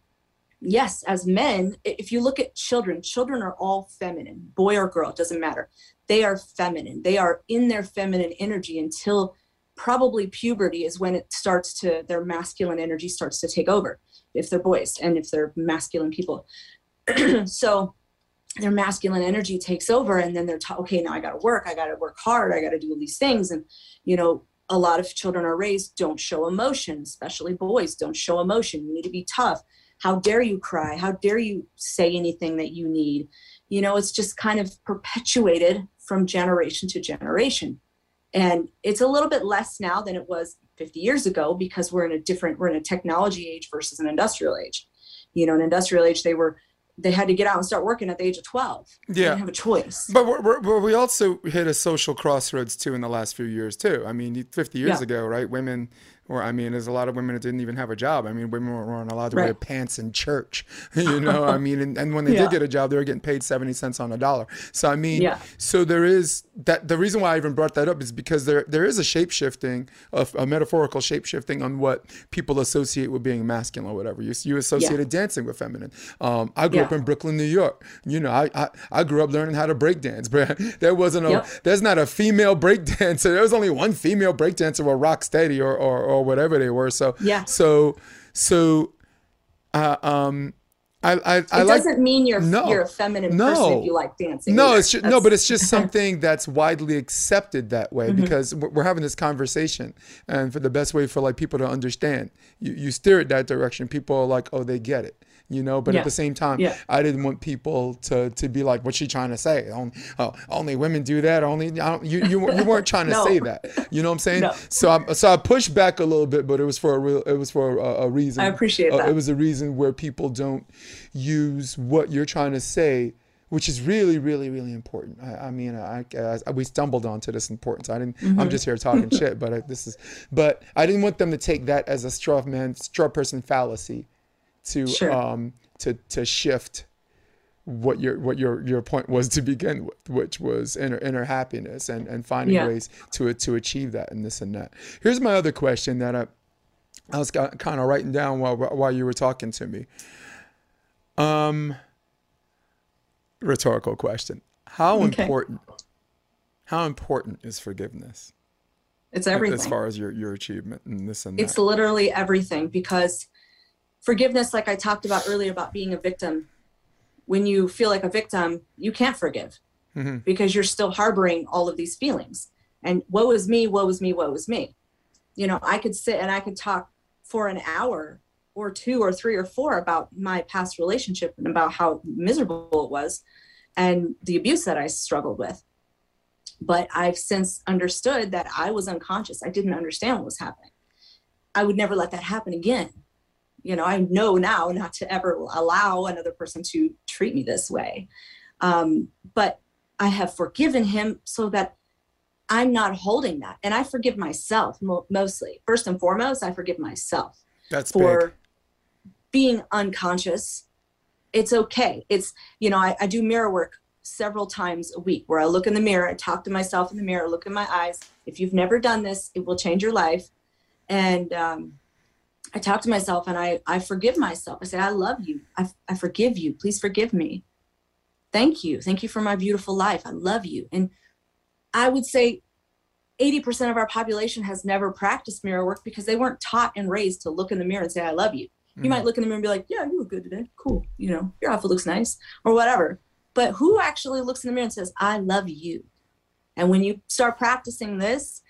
yes, as men, if you look at children, children are all feminine, boy or girl, it doesn't matter. They are feminine. They are in their feminine energy until probably puberty is when it starts to, their masculine energy starts to take over, if they're boys and if they're masculine people. (clears throat) so their masculine energy takes over and then they're taught, okay, now I got to work. I got to work hard. I got to do all these things. And, you know, a lot of children are raised don't show emotion, especially boys don't show emotion. You need to be tough how dare you cry how dare you say anything that you need you know it's just kind of perpetuated from generation to generation and it's a little bit less now than it was 50 years ago because we're in a different we're in a technology age versus an industrial age you know an industrial age they were they had to get out and start working at the age of 12. They Yeah. didn't have a choice. But we're, we're, we also hit a social crossroads too in the last few years too. I mean, 50 years Yeah. ago, right? Women, or I mean, there's a lot of women that didn't even have a job. I mean, women weren't allowed to wear pants in church. (laughs) You know, I (laughs) mean, and, and when they Yeah. did get a job, they were getting paid 70 cents on a dollar. So I mean, Yeah. so there is that. The reason why I even brought that up is because there there is a shape shifting, a, a metaphorical shape shifting on what people associate with being masculine or whatever. You you associated dancing with feminine. Um, I grew up in Brooklyn, New York. You know, I, I I grew up learning how to break dance, (laughs) but there wasn't a Yep. there's not a female break dancer. There was only one female break dancer or rock steady or, or or whatever they were. So Yeah. So so uh, um I I, I it like doesn't mean you're No. you're a feminine No. person if you like dancing. no, either. it's just, no, but it's just (laughs) something that's widely accepted that way Mm-hmm. because we're having this conversation, and for the best way for like people to understand, you you steer it that direction. People are like, oh, they get it, you know. But Yeah. at the same time, Yeah. I didn't want people to to be like, what's she trying to say? Only, oh, only women do that. Only I don't, you you you weren't trying to (laughs) No. say that. You know what I'm saying? No. So I so I pushed back a little bit, but it was for a real it was for a, a reason. I appreciate Uh, that. It was a reason where people don't use what you're trying to say, which is really, really, really important. I, I mean, I, I, we stumbled onto this importance. I didn't. I'm just here talking shit, but I, this is. But I didn't want them to take that as a straw man, straw person fallacy, to Sure. um to to shift what your what your your point was to begin with, which was inner inner happiness and and finding Yeah. ways to to achieve that and this and that. Here's my other question that I I was kind of writing down while while you were talking to me. Um, rhetorical question: How Okay. important? How important is forgiveness it's everything as far as your your achievement and this and that. It's that? literally everything because forgiveness, like I talked about earlier about being a victim, when you feel like a victim, you can't forgive Mhm. because you're still harboring all of these feelings. And woe is me, woe is me, woe is me. You know, I could sit and I could talk for an hour or two or three or four about my past relationship and about how miserable it was and the abuse that I struggled with. But I've since understood that I was unconscious. I didn't understand what was happening. I would never let that happen again. You know, I know now not to ever allow another person to treat me this way. Um, but I have forgiven him so that I'm not holding that. And I forgive myself mo- mostly. First and foremost, I forgive myself That's for big. being unconscious. It's okay. It's, you know, I, I do mirror work several times a week where I look in the mirror, I talk to myself in the mirror, look in my eyes. If you've never done this, it will change your life. And um, I talk to myself and I, I forgive myself. I say, I love you. I, I forgive you. Please forgive me. Thank you. Thank you for my beautiful life. I love you. And I would say 80% of our population has never practiced mirror work because they weren't taught and raised to look in the mirror and say, I love you. You might mm-hmm. look in the mirror and be like, yeah, you look good today. Cool. You know, your outfit looks nice or whatever. But who actually looks in the mirror and says, I love you? And when you start practicing this,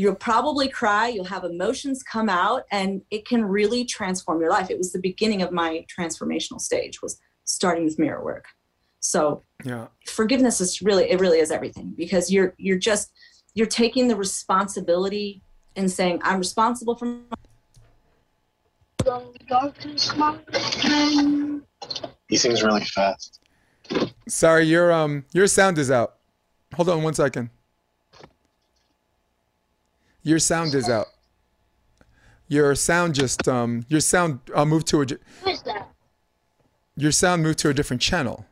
you'll probably cry, you'll have emotions come out, and it can really transform your life. It was the beginning of my transformational stage was starting with mirror work. So Yeah. forgiveness is really it really is everything because you're you're just you're taking the responsibility and saying i'm responsible for my He sings really fast. Sorry, your um your sound is out. Hold on one second. Your sound is out. Your sound just um your sound uh, moved to a di- Who is that? your sound moved to a different channel.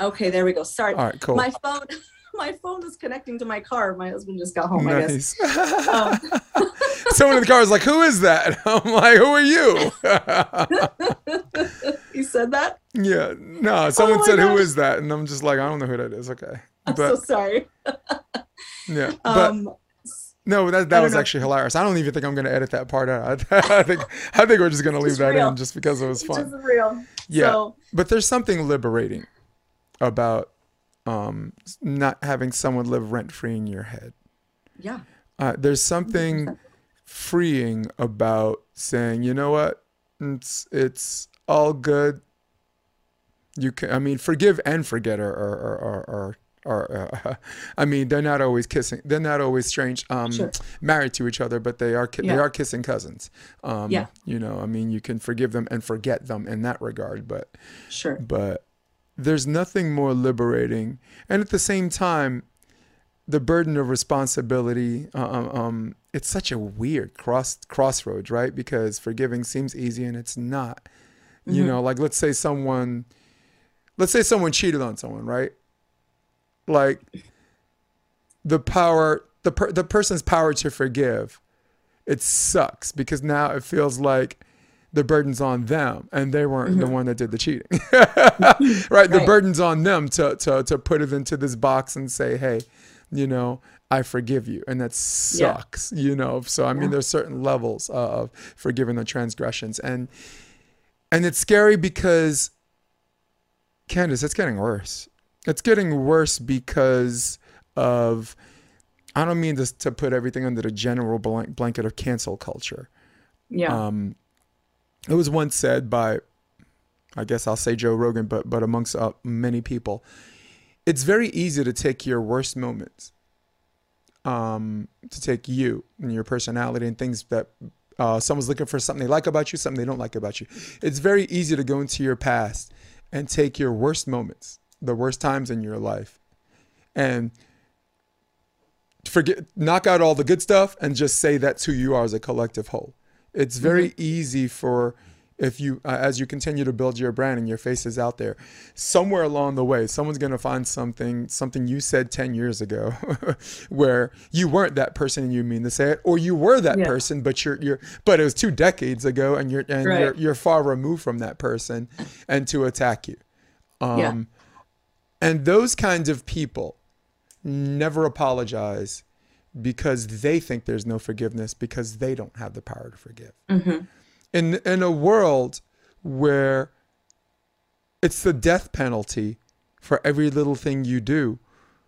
okay there we go sorry All right, cool. my phone (laughs) my phone is connecting to my car my husband just got home i guess um, (laughs) Someone in the car was like, "Who is that?" (laughs) I'm like, "Who are you?" he said that yeah, no. Someone Oh said, "Who gosh. is that?" And I'm just like, "I don't know who that is." Okay, i'm but so sorry yeah, but um no, that that was know. actually hilarious. I don't even think I'm gonna edit that part out. (laughs) I think I think we're just gonna leave It's that real. in just because it was fun. just real Yeah. so But there's something liberating about um, not having someone live rent free in your head. yeah Uh, there's something freeing about saying, you know what, it's it's all good. You can, I mean, forgive and forget are are are, are, are. Uh, (laughs) I mean, they're not always kissing. They're not always strange, um, Sure. married to each other, but they are ki- they are kissing cousins. Um, Yeah. You know, I mean, you can forgive them and forget them in that regard, but Sure. but there's nothing more liberating, and at the same time, the burden of responsibility. Uh, um, um, it's such a weird cross crossroads, right? Because forgiving seems easy and it's not. You Mhm. know, like let's say someone, let's say someone cheated on someone, right? Like the power, the per, the person's power to forgive, it sucks because now it feels like the burden's on them and they weren't the mm-hmm. one that did the cheating, (laughs) mm-hmm. right? The burden's on them to to to put it into this box and say, hey, you know. I forgive you, and that Yeah. sucks, you know. So I mean, Yeah. there's certain levels of forgiving the transgressions, and and it's scary because, Candace, it's getting worse. It's getting worse because of, I don't mean this to put everything under the general blank, blanket of cancel culture. Yeah. Um, it was once said by, I guess I'll say Joe Rogan, but but amongst uh, many people, it's very easy to take your worst moments, um, to take you and your personality and things that uh, someone's looking for something they like about you, something they don't like about you. It's very easy to go into your past and take your worst moments, the worst times in your life, and forget, knock out all the good stuff, and just say that's who you are as a collective whole. It's very easy for if you uh, as you continue to build your brand and your face is out there somewhere along the way someone's going to find something something you said 10 years ago (laughs) where you weren't that person and you mean to say it or you were that Yeah. person but you're you're but it was two decades ago and you're and Right. you're, you're far removed from that person and to attack you um Yeah. And those kinds of people never apologize because they think there's no forgiveness because they don't have the power to forgive Mhm. in in a world where it's the death penalty for every little thing you do,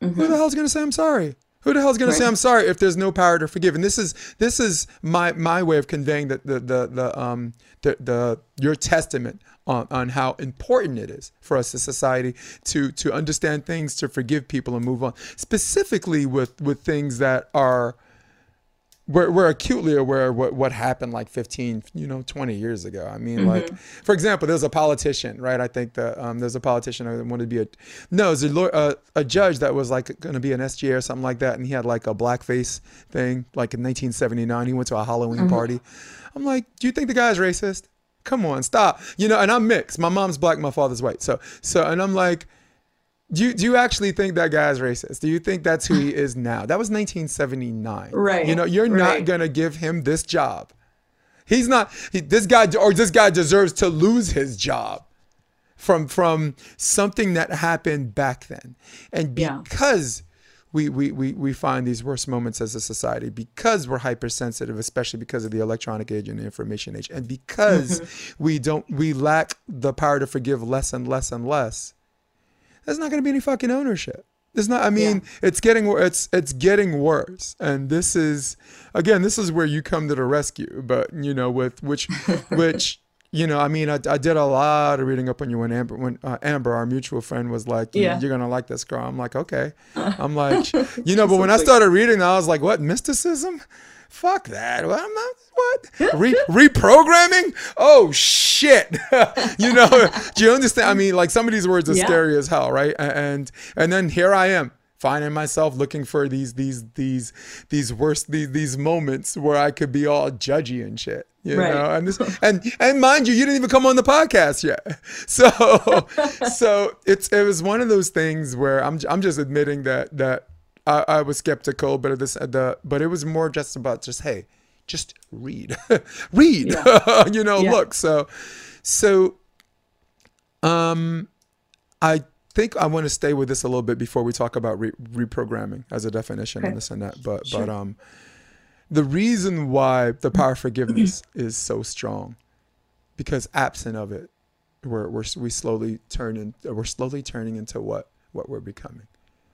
who the hell's gonna say I'm sorry? Who the hell's gonna say I'm sorry if there's no power to forgive? And this is this is my my way of conveying the the the, the um the, the your testament on, on how important it is for us as society to to understand things, to forgive people and move on. Specifically with with things that are we're, we're acutely aware of what, what happened like 15 you know 20 years ago. I mean like for example there's a politician right? I think that um, there's a politician that wanted to be a no there's a, uh, a judge that was like going to be an sga or something like that and he had like a blackface thing like in 1979 he went to a halloween party. I'm like do you think the guy's racist come on stop you know and i'm mixed my mom's black my father's white so so and i'm like do you, do you actually think that guy's racist? Do you think that's who he is now? That was 1979. Right, You know, you're not right. going to give him this job. He's not, he, this guy, or this guy deserves to lose his job from, from something that happened back then. And because we, we, we, we find these worst moments as a society, because we're hypersensitive, especially because of the electronic age and the information age, and because (laughs) we don't, we lack the power to forgive less and less and less there's not going to be any fucking ownership. There's not. I mean, it's getting it's it's getting worse, and this is again, this is where you come to the rescue. But you know, with which (laughs) which you know, I mean, I, I did a lot of reading up on you when Amber when uh, Amber, our mutual friend, was like, "You- Yeah. "You're gonna like this girl." I'm like, "Okay." (laughs) I'm like, you know, but when I started reading, I was like, "What mysticism?" Fuck that. What? I'm not, what? (laughs) Re- reprogramming? Oh shit. (laughs) you know, do you understand? I mean, like some of these words are Yeah. scary as hell, right? And and then here I am finding myself looking for these these these these worst these these moments where I could be all judgy and shit. You Right. know, and this and and mind you, you didn't even come on the podcast yet. (laughs) So (laughs) so it's it was one of those things where I'm I'm just admitting that that I, I was skeptical, but this the but it was more just about just hey, just read, (laughs) read, you know, Yeah. look. So so um, I think I want to stay with this a little bit before we talk about re- reprogramming as a definition Okay. and this and that. But Sure. but um, the reason why the power of (clears throat) forgiveness is so strong, because absent of it, we're, we're we slowly turn in, we're slowly turning into what what we're becoming.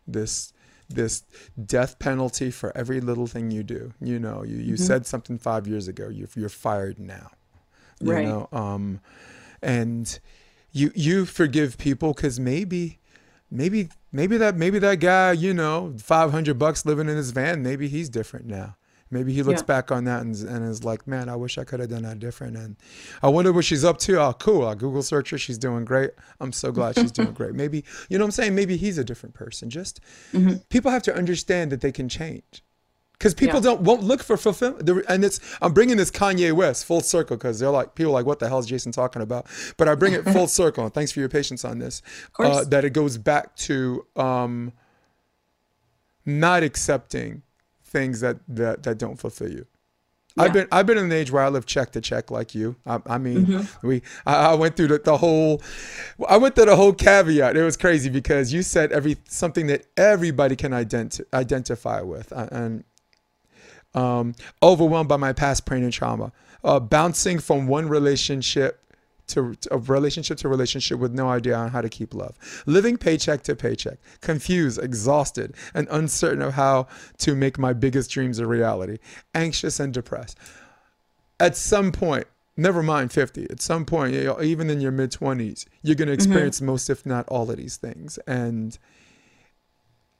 This this death penalty for every little thing you do. You know, you, you said something five years ago. You're you're fired now. You Right. know, um, and you you forgive people because maybe maybe maybe that maybe that guy, you know, five hundred bucks living in his van, maybe he's different now. Maybe he looks Yeah. back on that and, and is like, man, I wish I could have done that different. And I wonder what she's up to. Oh, cool. I Google search her. She's doing great. I'm so glad she's doing great. Maybe, you know what I'm saying? Maybe he's a different person. Just people have to understand that they can change. Because people Yeah. don't won't look for fulfillment, and it's I'm bringing this Kanye West full circle because they're like people are like what the hell is Jason talking about? But I bring it full (laughs) circle, and thanks for your patience on this. Uh, that it goes back to um, not accepting things that that that don't fulfill you. I've been I've been in an age where I live check to check like you. I, I mean, Mm-hmm. we I, I went through the, the whole I went through the whole caveat. It was crazy because you said every something that everybody can identi- identify with, uh, and um, overwhelmed by my past pain and trauma, uh, bouncing from one relationship to a relationship to relationship with no idea on how to keep love, living paycheck to paycheck, confused, exhausted, and uncertain of how to make my biggest dreams a reality, anxious and depressed. At some point, never mind 50, at some point, you know, even in your mid 20s, you're going to mm-hmm. experience most, if not all, of these things. And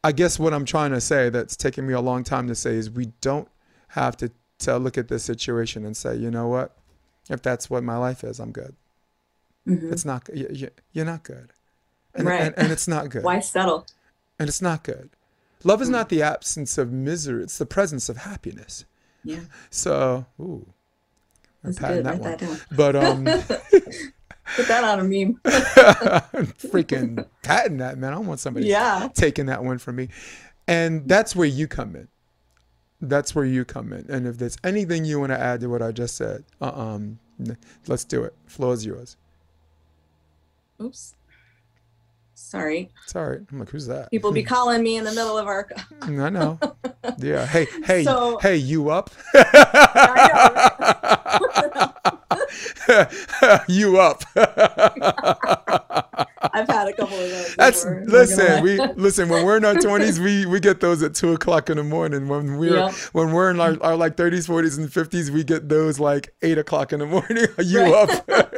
I guess what I'm trying to say that's taken me a long time to say is we don't have to, to look at this situation and say, you know what? If that's what my life is, I'm good. It's not. you- you- You're not good, and, Right. and, and it's not good, Why settle? and it's not good. Love is not the absence of misery; it's the presence of happiness. Yeah. So, ooh, I'm That's patting good. that Write one. that. But um, (laughs) (laughs) Put that on a meme. (laughs) freaking patting that man. I want somebody Yeah. taking that one from me, and that's where you come in. That's where you come in. And if there's anything you want to add to what I just said, uh, um, let's do it. Floor is yours. Oops. Sorry. It's all right. I'm like, who's that? People be (laughs) calling me in the middle of our. Mm, I know. (laughs) Yeah. Hey, hey, So- hey, you up? (laughs) you up? I've had a couple of those. (laughs) That's before, I'm not gonna listen. We listen when we're in our twenties. We we get those at two o'clock in the morning. When we're when we're in our, our like thirties, forties, and fifties, we get those like eight o'clock in the morning. (laughs) Are you Right. up? (laughs)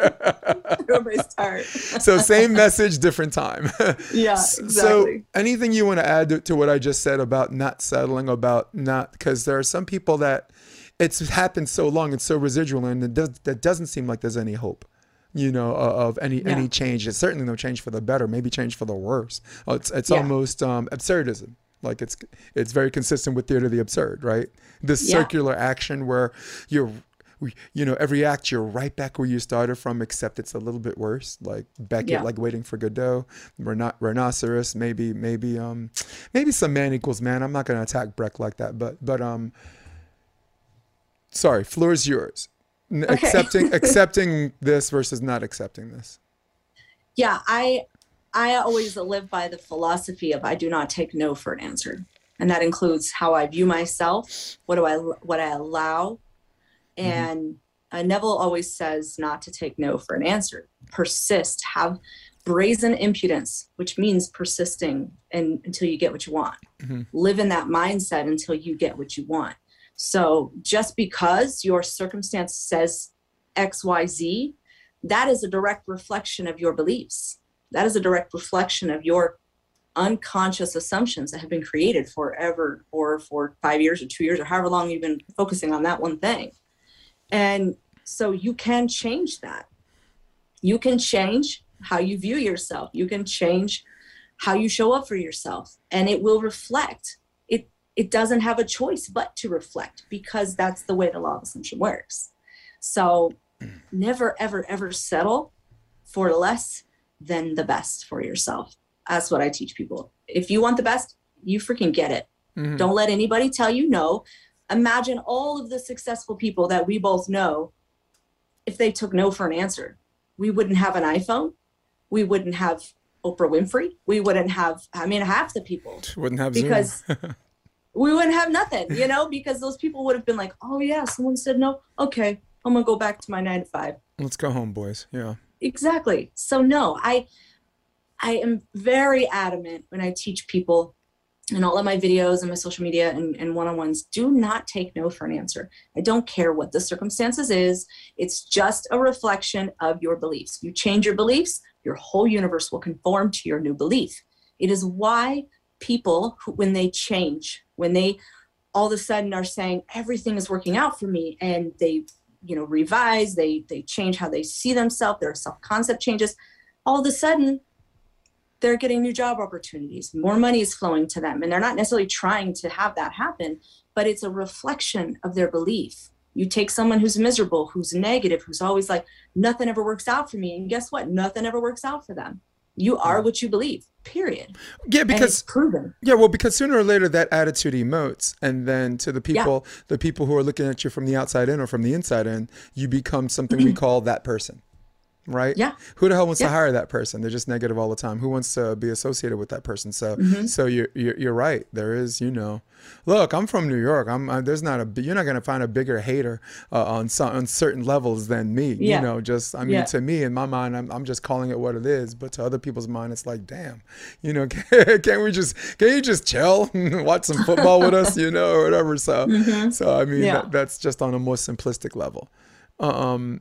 So same message, different time. Yeah, exactly. So anything you want to add to, to what I just said about not settling, about not because there are some people that it's happened so long, it's so residual, and it does, that doesn't seem like there's any hope. You know, of any Yeah. any change. It's certainly no change for the better. Maybe change for the worse. Uh, It's it's Yeah. almost um, absurdism. Like it's it's very consistent with theater of the absurd, right? This Yeah. circular action where you're you know every act you're right back where you started from except it's a little bit worse like Beckett Yeah. like waiting for Godot Rhino- rhinoceros maybe maybe um maybe some man equals man I'm not going to attack Brecht like that but but um sorry floor is yours Okay. accepting (laughs) accepting this versus not accepting this Yeah, I I always live by the philosophy of I do not take no for an answer. And that includes how I view myself, what do I what I allow. And uh, Neville always says not to take no for an answer. Persist, have brazen impudence, which means persisting and until you get what you want. Mhm. Live in that mindset until you get what you want. So just because your circumstance says XYZ, that is a direct reflection of your beliefs. That is a direct reflection of your unconscious assumptions that have been created forever or for five years or two years or however long you've been focusing on that one thing. And so you can change that. You can change how you view yourself. You can change how you show up for yourself and it will reflect. It doesn't have a choice but to reflect because that's the way the law of assumption works. So never ever ever settle for less than the best for yourself. That's what I teach people. If you want the best, you freaking get it. Mhm. Don't let anybody tell you no. Imagine all of the successful people that we both know if they took no for an answer. We wouldn't have an iPhone. We wouldn't have Oprah Winfrey. We wouldn't have, I mean, half the people wouldn't have because (laughs) we wouldn't have nothing, you know, because those people would have been like, oh, yeah, someone said no. Okay, I'm going to go back to my nine to five. Let's go home boys. Yeah. Exactly. So no i i am very adamant when i teach people in all of my videos and my social media and, and one-on-ones do not take no for an answer. I don't care what the circumstances is. It's just a reflection of your beliefs. You change your beliefs your whole universe will conform to your new belief. It is why people, who, when they change, when they all of a sudden are saying everything is working out for me, and they, you know, revise, they they change how they see themselves, their self concept changes. All of a sudden, they're getting new job opportunities, more money is flowing to them, and they're not necessarily trying to have that happen, but it's a reflection of their belief. You take someone who's miserable, who's negative, who's always like, nothing ever works out for me. And guess what? Nothing ever works out for them. You are what you believe, period. Yeah, because proven. yeah, well, because sooner or later that attitude emotes, and then to the people, the people who are looking at you from the outside in or from the inside in, you become something we mm-hmm. call that person, right? Yeah. Who the hell wants to hire that person? They're just negative all the time. Who wants to be associated with that person? So, Mm-hmm. so you're, you're you're right. There is, you know, look, I'm from New York. I'm uh, there's not a you're not gonna find a bigger hater uh, on some on certain levels than me. Yeah. You know, just I mean, Yeah. to me in my mind, I'm I'm just calling it what it is. But to other people's mind, it's like, damn, you know, (laughs) can't we just can you just chill, (laughs) watch some football with us, you know, or whatever. So, so I mean, Mm-hmm. Yeah. that, that's just on a more simplistic level. Um,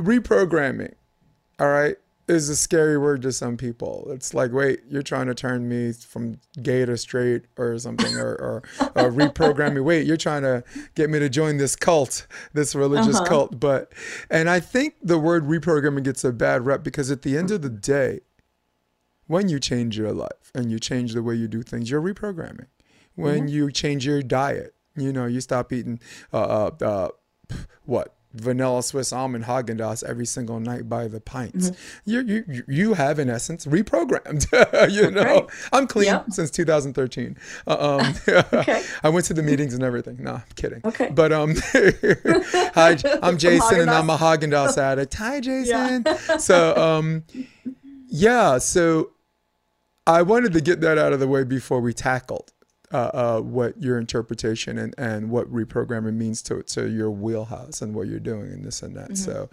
reprogramming, all right, is a scary word to some people. It's like, wait, you're trying to turn me from gay to straight or something, or, or, or reprogram me. Wait, you're trying to get me to join this cult, this religious Uh-huh. cult. But, and I think the word reprogramming gets a bad rep because at the end of the day, when you change your life and you change the way you do things, you're reprogramming. When you change your diet, you know, you stop eating uh, uh, uh, what vanilla Swiss almond Haagen Dazs every single night by the pints. You, you you- you have in essence reprogrammed. (laughs) you know, Right. I'm clean Yep. since 2013. Uh, um, (laughs) (laughs) Okay. I went to the meetings and everything. No, I'm kidding. Okay. But um, hi, I'm Jason and I'm a Haagen Dazs addict. Hi, Jason. So um, yeah, so I wanted to get that out of the way before we tackled uh, uh, what your interpretation and, and what reprogramming means to to your wheelhouse and what you're doing and this and that. So,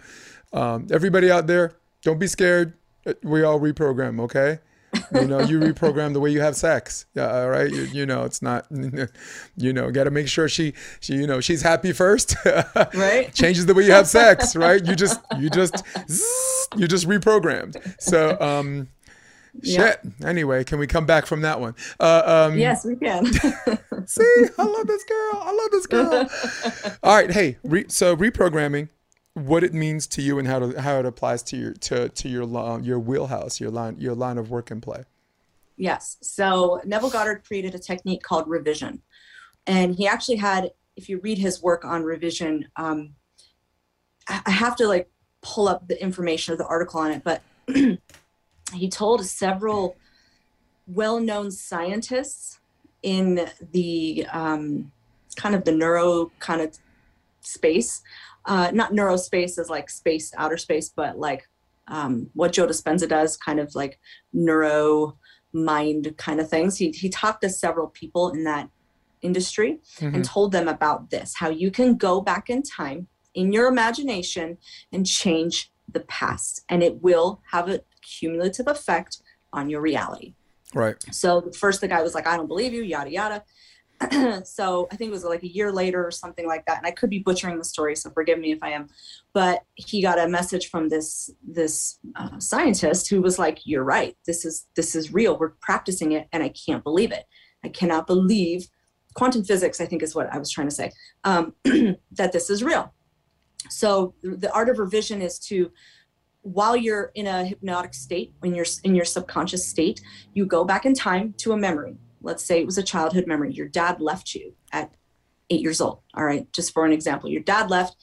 um, everybody out there, don't be scared. Uh, We all reprogram, okay? You know, you (laughs) reprogram the way you have sex. Yeah, all right. You, you know, it's not. (laughs) You know, got to make sure she, she, you know, she's happy first. (laughs) Right. Changes the way you have sex, right? You just, you just, you just reprogrammed. So, um, Yeah. Shit. Anyway, can we come back from that one? Uh, um, Yes, we can. (laughs) See, I love this girl. I love this girl. (laughs) All right. Hey, re, so reprogramming, what it means to you and how to, how it applies to your to to your lo- your wheelhouse, your line your line of work and play. Yes. So Neville Goddard created a technique called revision. And he actually had, if you read his work on revision, um, I I have to like pull up the information of the article on it, but (clears throat) he told several well known scientists in the um, kind of the neuro kind of space, uh, not neurospace as like space, outer space, but like um, what Joe Dispenza does, kind of like neuro mind kind of things. He, he talked to several people in that industry and told them about this how you can go back in time in your imagination and change the past, and it will have a cumulative effect on your reality. Right. So the first the guy was like, I don't believe you, yada yada. (clears throat) so I think it was like a year later or something like that. And I could be butchering the story, so forgive me if I am. But he got a message from this this uh, scientist who was like, "You're right. This is this is real. We're practicing it, and I can't believe it. I cannot believe quantum physics. I think is what I was trying to say. Um, (clears throat) that this is real. So the art of revision is to while you're in a hypnotic state when you're in your subconscious state you go back in time to a memory. Let's say it was a childhood memory. Your dad left you at eight years old all right? Just for an example your dad left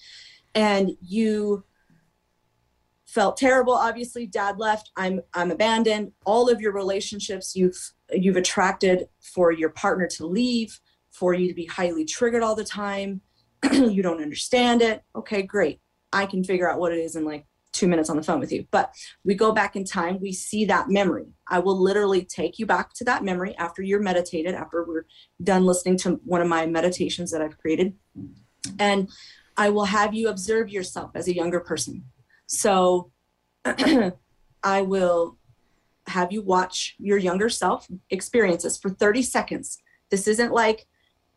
and you felt terrible obviously. Dad left. I'm i'm abandoned. All of your relationships you've you've attracted for your partner to leave for you to be highly triggered all the time. (clears throat) You don't understand it. Okay great. I can figure out what it is in like two minutes on the phone with you. But we go back in time we see that memory. I will literally take you back to that memory after you're meditated after we're done listening to one of my meditations that i've created. And i will have you observe yourself as a younger person. So (clears throat) i will have you watch your younger self experiences for 30 seconds. This isn't like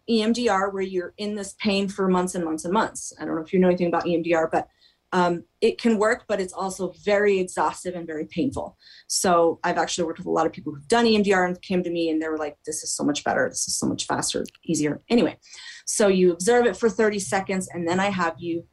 emdr where you're in this pain for months and months and months. I don't know if you know anything about emdr but um, it can work, but it's also very exhaustive and very painful. So I've actually worked with a lot of people who've done EMDR and came to me and they were like, this is so much better. This is so much faster, easier. Anyway, so you observe it for 30 seconds and then I have you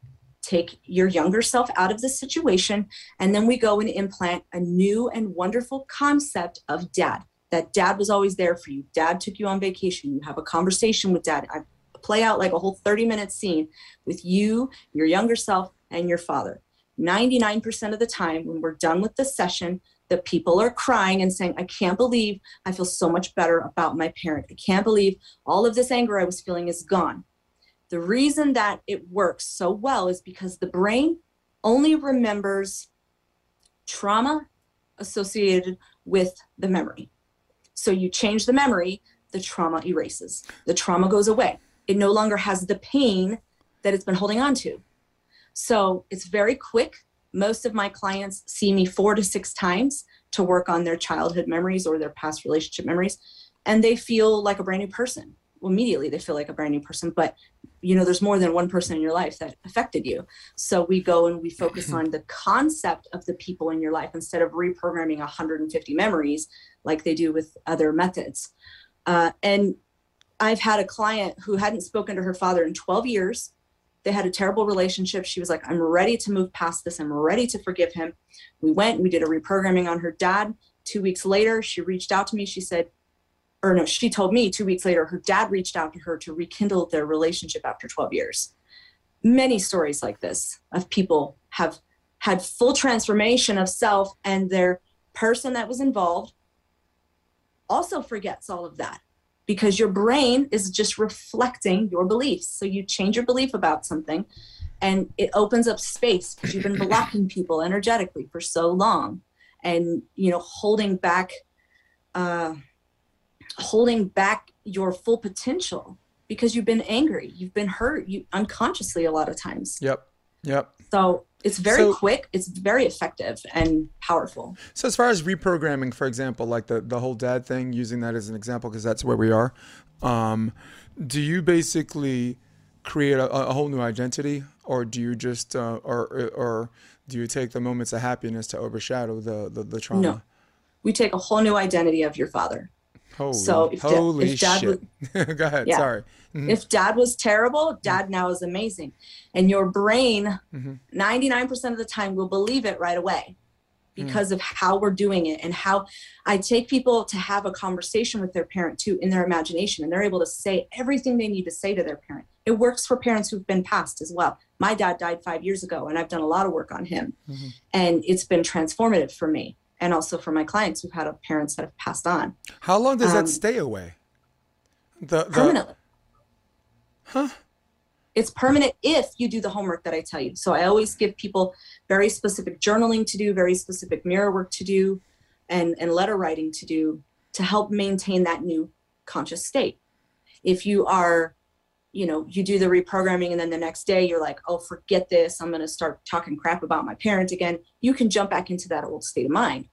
take your younger self out of the situation and then we go and implant a new and wonderful concept of dad that dad was always there for you dad took you on vacation you have a conversation with dad i play out like a whole 30 minute scene with you your younger self and your father 99% of the time when we're done with the session the people are crying and saying i can't believe i feel so much better about my parent i can't believe all of this anger i was feeling is gone the reason that it works so well is because the brain only remembers trauma associated with the memory. So you change the memory, the trauma erases. The trauma goes away. It no longer has the pain that it's been holding on to. So it's very quick. Most of my clients see me four to six times to work on their childhood memories or their past relationship memories, and they feel like a brand new person. Immediately they feel like a brand new person but you know there's more than one person in your life that affected you. So we go and we focus (laughs) on the concept of the people in your life instead of reprogramming 150 memories like they do with other methods. Uh, and i've had a client who hadn't spoken to her father in 12 years they had a terrible relationship. She was like i'm ready to move past this. I'm ready to forgive him. We went we did a reprogramming on her dad. Two weeks later she reached out to me. She said or no, she told me two weeks later her dad reached out to her to rekindle their relationship after 12 years. Many stories like this of people have had full transformation of self and their person that was involved also forgets all of that because your brain is just reflecting your beliefs. So you change your belief about something and it opens up space because you've been (clears throat) blocking people energetically for so long and you know holding back uh, holding back your full potential because you've been angry, you've been hurt, you unconsciously a lot of times. Yep. Yep. So it's very so, quick, it's very effective and powerful. So as far as reprogramming, for example, like the the whole dad thing, using that as an example because that's where we are. Um, do you basically create a, a, whole new identity, or do you just, uh, or or do you take the moments of happiness to overshadow the the, the trauma? No, we take a whole new identity of your father. Holy, so if, holy if dad shit. Was, (laughs) Go ahead. Yeah. Sorry. Mm-hmm. If dad was terrible, dad now is amazing. And your brain, mm-hmm. 99% of the time, will believe it right away because mm. of how we're doing it and how I take people to have a conversation with their parent too in their imagination and they're able to say everything they need to say to their parent. It works for parents who've been passed as well. My dad died five years ago and I've done a lot of work on him mm-hmm. and it's been transformative for me and also for my clients who've had parents that have passed on. How long does um, that stay away? The, the... Permanently. Huh? It's permanent if you do the homework that I tell you. So I always give people very specific journaling to do, very specific mirror work to do, and, and letter writing to do to help maintain that new conscious state. If you are you know you do the reprogramming and then the next day you're like oh forget this. I'm going to start talking crap about my parent again. You can jump back into that old state of mind.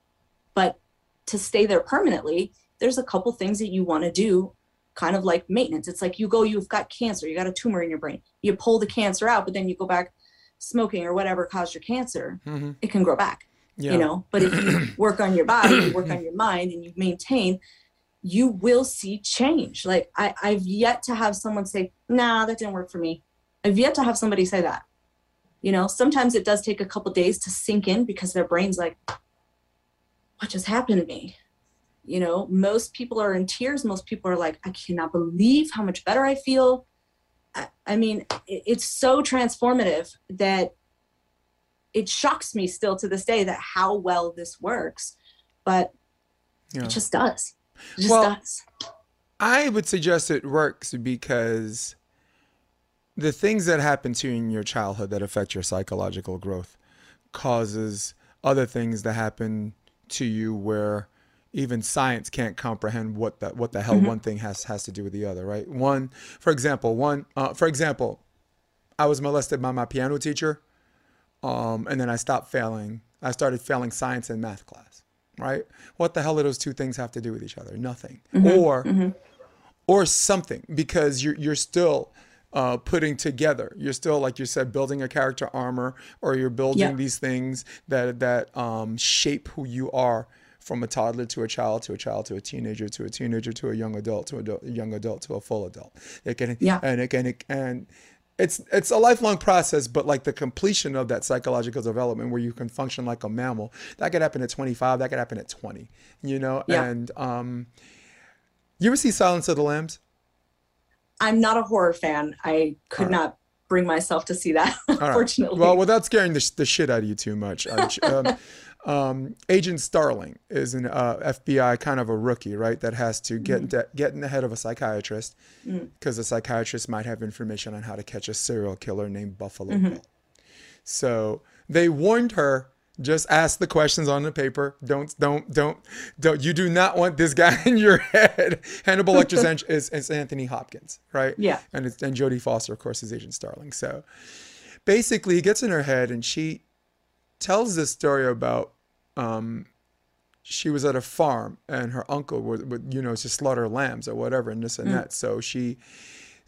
But to stay there permanently there's a couple things that you want to do kind of like maintenance. It's like you go you've got cancer you got a tumor in your brain. You pull the cancer out but then you go back smoking or whatever caused your cancer mm-hmm. it can grow back yeah. you know? But if you (clears throat) work on your body you work on your mind and you maintain you will see change. Like I, I've yet to have someone say, nah, that didn't work for me. I've yet to have somebody say that. You know, sometimes it does take a couple days to sink in because their brain's like, what just happened to me? You know, most people are in tears. Most people are like, I cannot believe how much better I feel. I, I mean, it, it's so transformative that it shocks me still to this day that how well this works, but yeah. it just does just well, does. I would suggest it works because the things that happen to you in your childhood that affect your psychological growth causes other things to happen to you where even science can't comprehend what the what the hell mm-hmm. one thing has has to do with the other, right? One, for example, one uh, for example, I was molested by my piano teacher, um, and then I stopped failing. I started failing science and math class right? What the hell do those two things have to do with each other? Nothing. Mm-hmm. Or mm-hmm. or something because you're you're still uh, putting together. You're still, like you said, building a character armor, or you're building Yeah. these things that that um, shape who you are from a toddler to a child to a child to a teenager to a teenager to a young adult to a young adult to a full adult. It can, Yeah. and it can, it, and it's it's a lifelong process, but like the completion of that psychological development where you can function like a mammal, that could happen at 25, that could happen at 20, you know. Yeah. And um, you ever see Silence of the Lambs? I'm not a horror fan. I could right. not bring myself to see that, All right. (laughs) unfortunately. Well, without scaring the, the shit out of you too much, (laughs) um, um, Agent Starling is an uh, FBI kind of a rookie, right? That has to get into, get in the head of a psychiatrist because the psychiatrist might have information on how to catch a serial killer named Buffalo Bill. So they warned her. Just ask the questions on the paper. Don't, don't, don't, don't. You do not want this guy (laughs) in your head. Hannibal Lecter's is, is, is Anthony Hopkins, right? Yeah. And it's, and Jodie Foster, of course, is Agent Starling. So basically, he gets in her head, and she tells this story about um, she was at a farm, and her uncle would, would you know, to slaughter lambs or whatever, and this and that. So she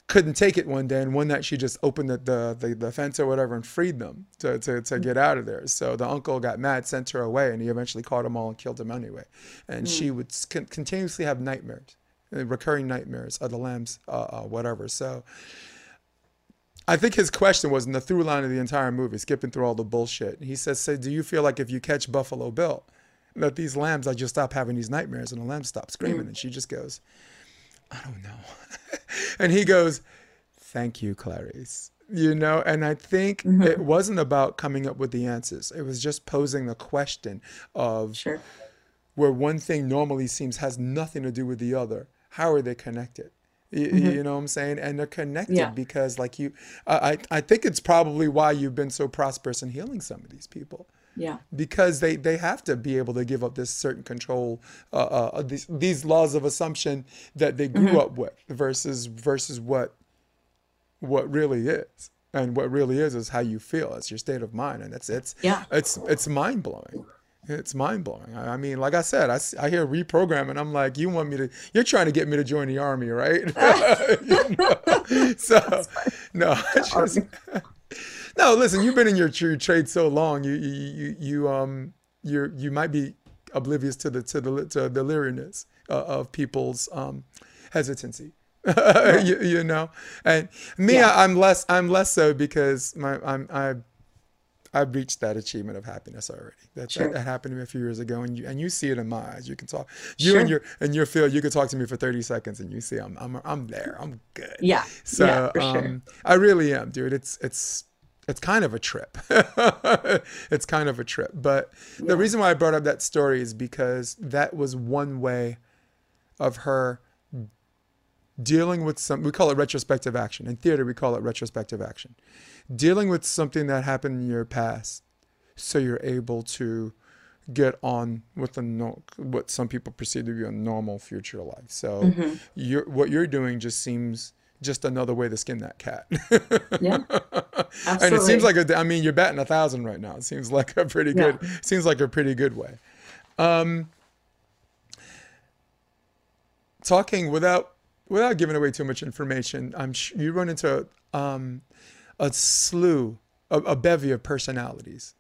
couldn't take it one day, and one night she just opened the, the, the, the fence or whatever and freed them to, to, to get out of there. So the uncle got mad, sent her away, and he eventually caught them all and killed them anyway. And she would con- continuously have nightmares, uh, recurring nightmares of the lambs, uh, uh, whatever. So I think his question was in the through line of the entire movie, skipping through all the bullshit. He says, "So do you feel like if you catch Buffalo Bill, that these lambs, I just stop having these nightmares and the lambs stop screaming?" And she just goes, "I don't know." (laughs) and he goes, "Thank you, Clarice." You know, and I think mm-hmm. it wasn't about coming up with the answers. It was just posing the question of sure. where one thing normally seems has nothing to do with the other. How are they connected? You, you know what I'm saying? And they're connected Yeah. because, like you, I, I think it's probably why you've been so prosperous in healing some of these people Yeah. because they they have to be able to give up this certain control, uh, uh, these these laws of assumption that they grew up with versus versus what what really is. And what really is is how you feel. It's your state of mind, and it's it's Yeah. it's it's mind blowing. It's mind blowing. I mean, like I said, I, I hear reprogramming. I'm like, you want me to? You're trying to get me to join the army, right? (laughs) (laughs) So, no, just, (laughs) no. Listen, you've been in your, your trade so long. You you you, you um you you might be oblivious to the to the to the leeriness uh, of people's um hesitancy. you, you know, and me, Yeah. I, I'm less. I'm less so because my I'm I. I've reached that achievement of happiness already. That, Sure. that, that happened to me a few years ago, and you and you see it in my eyes. You can talk, you and your and your field. You can talk to me for thirty seconds, and you see I'm I'm I'm there. I'm good. Yeah. So yeah, for sure. um, I really am, dude. It's it's it's kind of a trip. (laughs) it's kind of a trip. But the reason why I brought up that story is because that was one way of her dealing with some we call it retrospective action. In theater we call it retrospective action. Dealing with something that happened in your past so you're able to get on with the no, what some people perceive to be a normal future life. So Mm-hmm. you're, what you're doing just seems just another way to skin that cat. Yeah. Absolutely. (laughs) and it seems like a, I mean, you're batting a thousand right now. It seems like a pretty good, seems like a pretty good way. Um, talking without without giving away too much information, I'm sh- you run into um, a slew, a, a bevy of personalities,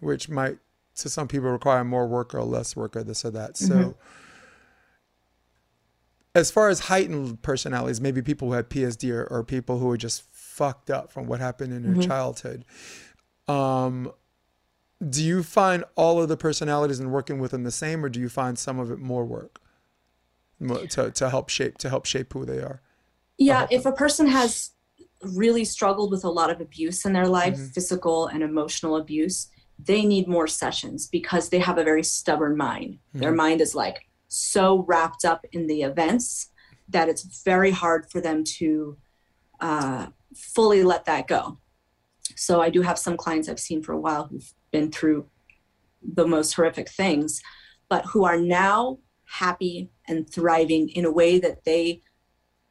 which might to some people require more work or less work or this or that. So. As far as heightened personalities, maybe people who had PSD or, or people who were just fucked up from what happened in their childhood. Um, do you find all of the personalities and working with them the same, or do you find some of it more work to, to help shape to help shape who they are? Yeah, if a person has really struggled with a lot of abuse in their life, Mhm. physical and emotional abuse, they need more sessions because they have a very stubborn mind. Their Mhm. mind is like so wrapped up in the events that it's very hard for them to uh, fully let that go. So I do have some clients I've seen for a while who've been through the most horrific things, but who are now happy and thriving in a way that they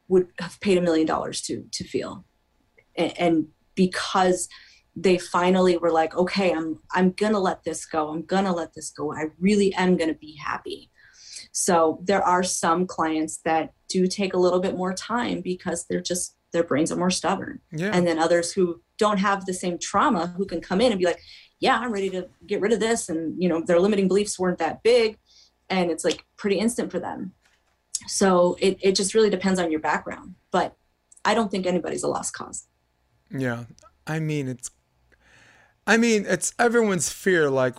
would have paid a million dollars to to feel and, and because they finally were like okay i'm i'm gonna let this go i'm gonna let this go i really am gonna be happy so there are some clients that do take a little bit more time because they're just their brains are more stubborn. Yeah. And then others who don't have the same trauma who can come in and be like, yeah, I'm ready to get rid of this. And, you know, their limiting beliefs weren't that big. And it's like pretty instant for them. So it, it just really depends on your background. But I don't think anybody's a lost cause. Yeah. I mean, it's, I mean, it's everyone's fear. Like,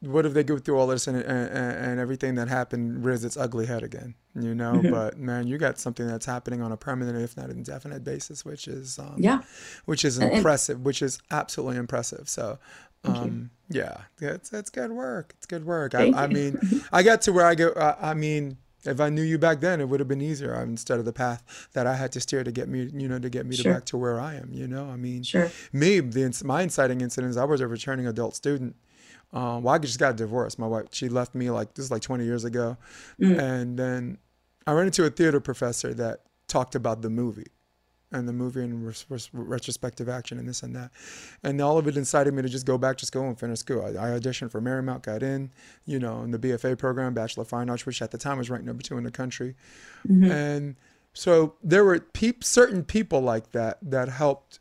what if they go through all this and, and, and everything that happened rears its ugly head again, you know? Mhm. But man, you got something that's happening on a permanent, if not indefinite basis, which is, um, Yeah. which is And- and- impressive, which is absolutely impressive. So. Um, yeah, it's, it's good work. It's good work. I, I mean, (laughs) I got to where I go. I, I mean, if I knew you back then, it would have been easier um, instead of the path that I had to steer to get me, you know, to get me to back to where I am. You know, I mean, Sure. me, the my inciting incidents. I was a returning adult student. Um, well, I just got divorced. My wife, she left me like this is like 20 years ago, Mm. and then I ran into a theater professor that talked about the movie, and the movie and res- res- retrospective action and this and that, and all of it incited me to just go back, just go and finish school. I, I auditioned for Marymount, got in, you know, in the BFA program, Bachelor of Fine Arts, which at the time was ranked number two in the country, Mhm. and so there were peop- certain people like that that helped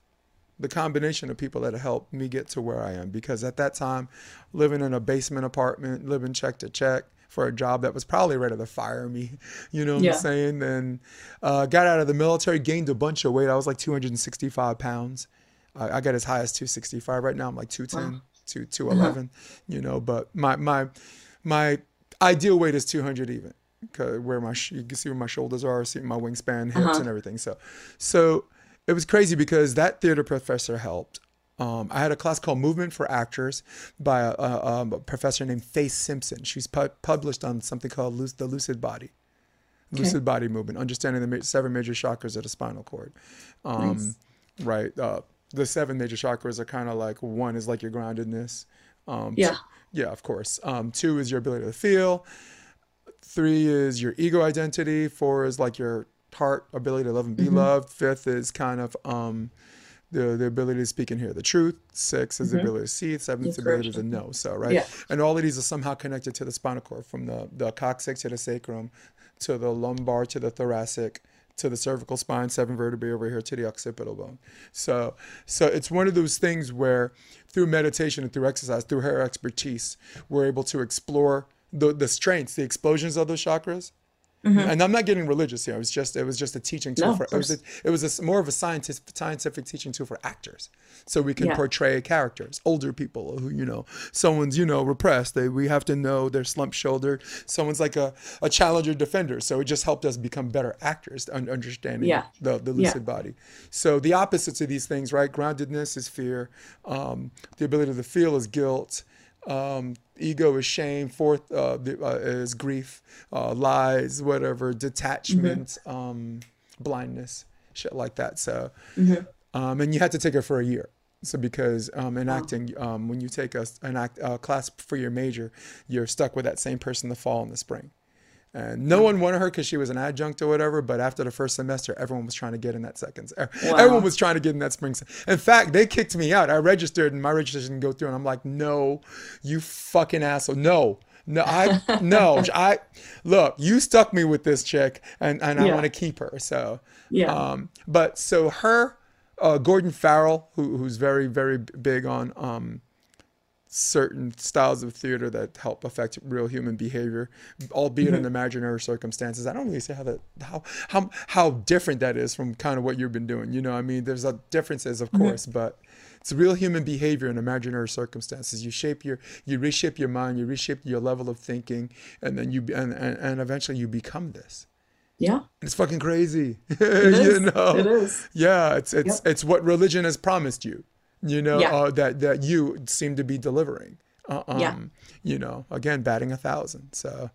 the combination of people that helped me get to where I am because at that time living in a basement apartment living check to check for a job that was probably ready to fire me (laughs) you know what Yeah. I'm saying and uh, got out of the military gained a bunch of weight I was like 265 pounds I, I got as high as 265 right now I'm like 210 Wow. to 211 (laughs) you know but my my my ideal weight is 200 even 'cause where my sh- you can see where my shoulders are see my wingspan hips Uh-huh. and everything so so it was crazy because that theater professor helped. Um, I had a class called Movement for Actors by a, a, um, a professor named Fay Simpson. She's pu- published on something called the Lucid Body, Okay. Lucid Body Movement, understanding the ma- seven major chakras of the spinal cord. Um, Nice. Right. Uh, the seven major chakras are kind of like one is like your groundedness. Um, Yeah. yeah, of course. Um, two is your ability to feel. Three is your ego identity. Four is like your heart ability to love and be Mhm. loved. Fifth is kind of um, the the ability to speak and hear the truth. Six is the Mhm. ability to see. Seventh is the ability to know. So right, Yeah. and all of these are somehow connected to the spinal cord, from the the coccyx to the sacrum, to the lumbar to the thoracic, to the cervical spine, seven vertebrae over here to the occipital bone. So so it's one of those things where through meditation and through exercise, through her expertise, we're able to explore the the strengths, the explosions of those chakras. And I'm not getting religious here. It was just it was just a teaching tool No, for it was a, it was a more of a scientific scientific teaching tool for actors, so we can Yeah. portray characters, older people who you know someone's you know repressed. They we have to know they're slump shouldered. Someone's like a, a challenger defender. So it just helped us become better actors, un- understanding Yeah. the the Yeah. lucid body. So the opposites of these things, right? Groundedness is fear. Um, the ability to feel is guilt. Um, ego is shame. Fourth uh, uh, is grief, uh, lies, whatever, detachment, um, blindness, shit like that. So, um, and you had to take it for a year. So because um, in acting, um, when you take a, an act, a class for your major, you're stuck with that same person the fall and the spring. And no one wanted her because she was an adjunct or whatever. But after the first semester, everyone was trying to get in that second. e- (laughs) Everyone was trying to get in that spring. In fact, they kicked me out. I registered and my registration didn't go through. And I'm like, no, you fucking asshole. No, no, I, (laughs) no, I, look, you stuck me with this chick and, and I want to keep her. So, Yeah. um, but so her, uh, Gordon Farrell, who, who's very, very big on, um, certain styles of theater that help affect real human behavior, albeit in mm-hmm. imaginary circumstances. I don't really see how that how how how different that is from kind of what you've been doing. You know, I mean, there's a differences, of mm-hmm. course, but it's real human behavior in imaginary circumstances. You shape your you reshape your mind, you reshape your level of thinking, and then you and and, and eventually you become this. yeah. It's fucking crazy. (laughs) It you know. It is. Yeah, it's it's Yep. it's what religion has promised you. You know Yeah. uh, that that you seem to be delivering. Uh, um, Yeah. You know, again, batting a thousand. So,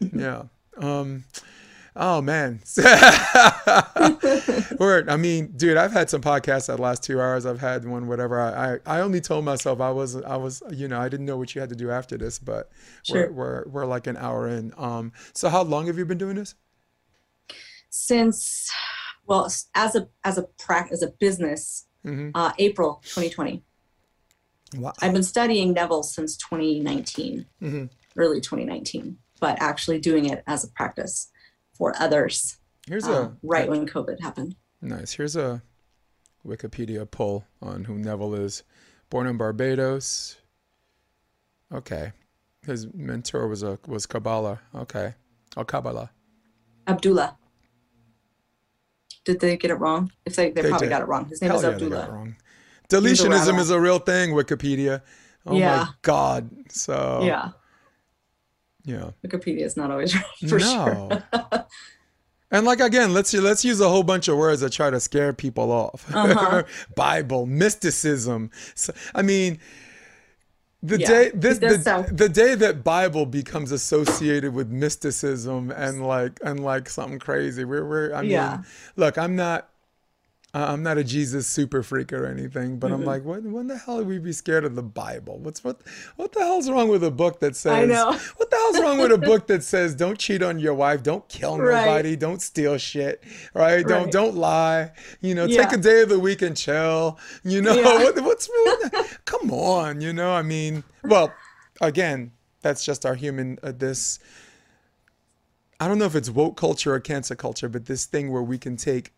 yeah. Um, oh man. (laughs) Word. I mean, dude, I've had some podcasts that last two hours. I've had one, whatever. I, I, I only told myself I was I was you know I didn't know what you had to do after this, but Sure. we're, we're we're like an hour in. Um, so how long have you been doing this? Since, well, as a as a prac as a business, hmm uh, April 2020. Wow. I've been studying Neville since 2019, Mhm. early 2019, but actually doing it as a practice for others Here's uh, a right when COVID happened. Nice. Here's a Wikipedia poll on who Neville is. Born in Barbados. Okay. His mentor was a was Kabbalah. Okay. Oh, Kabbalah. Abdullah. Did they get it wrong? If they, they, They probably did. got it wrong. His name Hell is yeah, Abdullah. a Deletionism is a real thing, Wikipedia. Oh Yeah. my God. So Yeah, yeah. Wikipedia is not always (laughs) right for sure. no. (laughs) and like again, let's let's use a whole bunch of words that try to scare people off. Uh-huh. (laughs) Bible, mysticism. So, I mean, the Yeah, day this the, sound- the day that Bible becomes associated with mysticism and like and like something crazy. We're we're I mean, Yeah. look, I'm not. I- I'm not a Jesus super freak or anything, but Mm-hmm. I'm like, when, when the hell would we be scared of the Bible? What's what? What the hell's wrong with a book that says? I know. (laughs) What the hell's wrong with a book that says don't cheat on your wife, don't kill Right. nobody, don't steal shit, right? Don't don't lie. You know, take a day of the week and chill. You know, Yeah. (laughs) what, what's (laughs) come on? You know, I mean, well, again, that's just our human uh, this. I don't know if it's woke culture or cancer culture, but this thing where we can take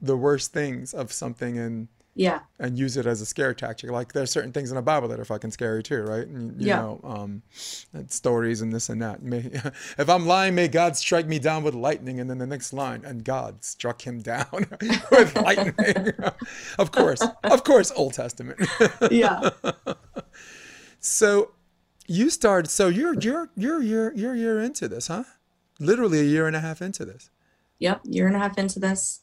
the worst things of something and Yeah, and use it as a scare tactic. Like there's certain things in the Bible that are fucking scary too, right? And, you Yeah. know, um, and stories and this and that. May, (laughs) if I'm lying, may God strike me down with lightning. And then the next line, and God struck him down (laughs) with (laughs) lightning. of course, of course, Old Testament. yeah. so you started. So you're you're you're you're you're a year into this, huh? Literally a year and a half into this. Yep, year and a half into this.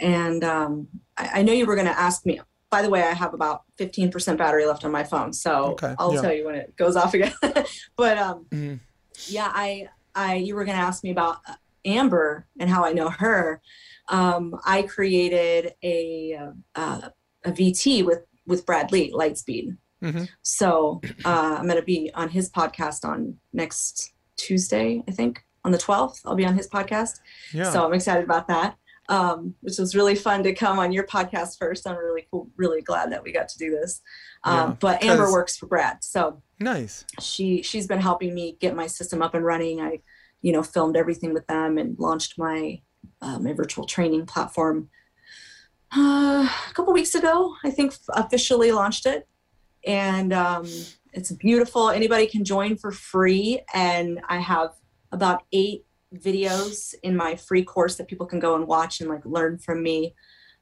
And um, I, I know you were going to ask me. By the way, I have about 15% battery left on my phone, so Okay, I'll yeah. tell you when it goes off again. (laughs) but um, Mhm. yeah, I, I, you were going to ask me about uh, Amber and how I know her. Um, I created a, uh, a VT with with Brad Lea, Lightspeed. Mhm. So uh, I'm going to be on his podcast on next Tuesday, I think, on the 12th. I'll be on his podcast. Yeah. So I'm excited about that. Um, which was really fun to come on your podcast first. I'm really cool, really glad that we got to do this. Um, Yeah, but Amber works for Brad, so nice. she she's been helping me get my system up and running. I, you know, filmed everything with them and launched my uh, my virtual training platform uh, a couple weeks ago. I think officially launched it, and um, it's beautiful. Anybody can join for free, and I have about eight videos in my free course that people can go and watch and like learn from me.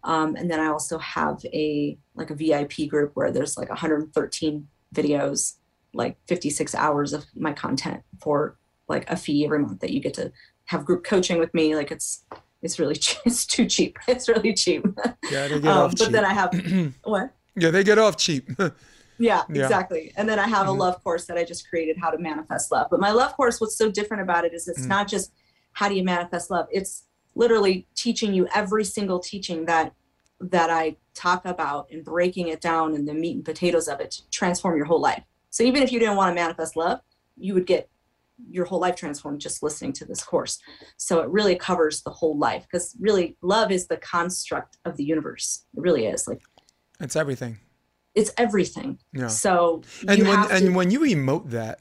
Um, and then I also have a like a VIP group where there's like 113 videos like 56 hours of my content for like a fee every month that you get to have group coaching with me like it's it's really (laughs) che- it's too cheap (laughs) it's really cheap Yeah, they get um, off but cheap. then i have (clears throat) what yeah, they get off cheap. (laughs) yeah, Yeah. exactly and then i have Mhm. a love course that i just created how to manifest love but my love course what's so different about it is it's Mm. not just how do you manifest love it's literally teaching you every single teaching that that i talk about and breaking it down and the meat and potatoes of it to transform your whole life so even if you didn't want to manifest love you would get your whole life transformed just listening to this course so it really covers the whole life because really love is the construct of the universe it really is like it's everything. it's everything Yeah. so And when and to, when you emote that,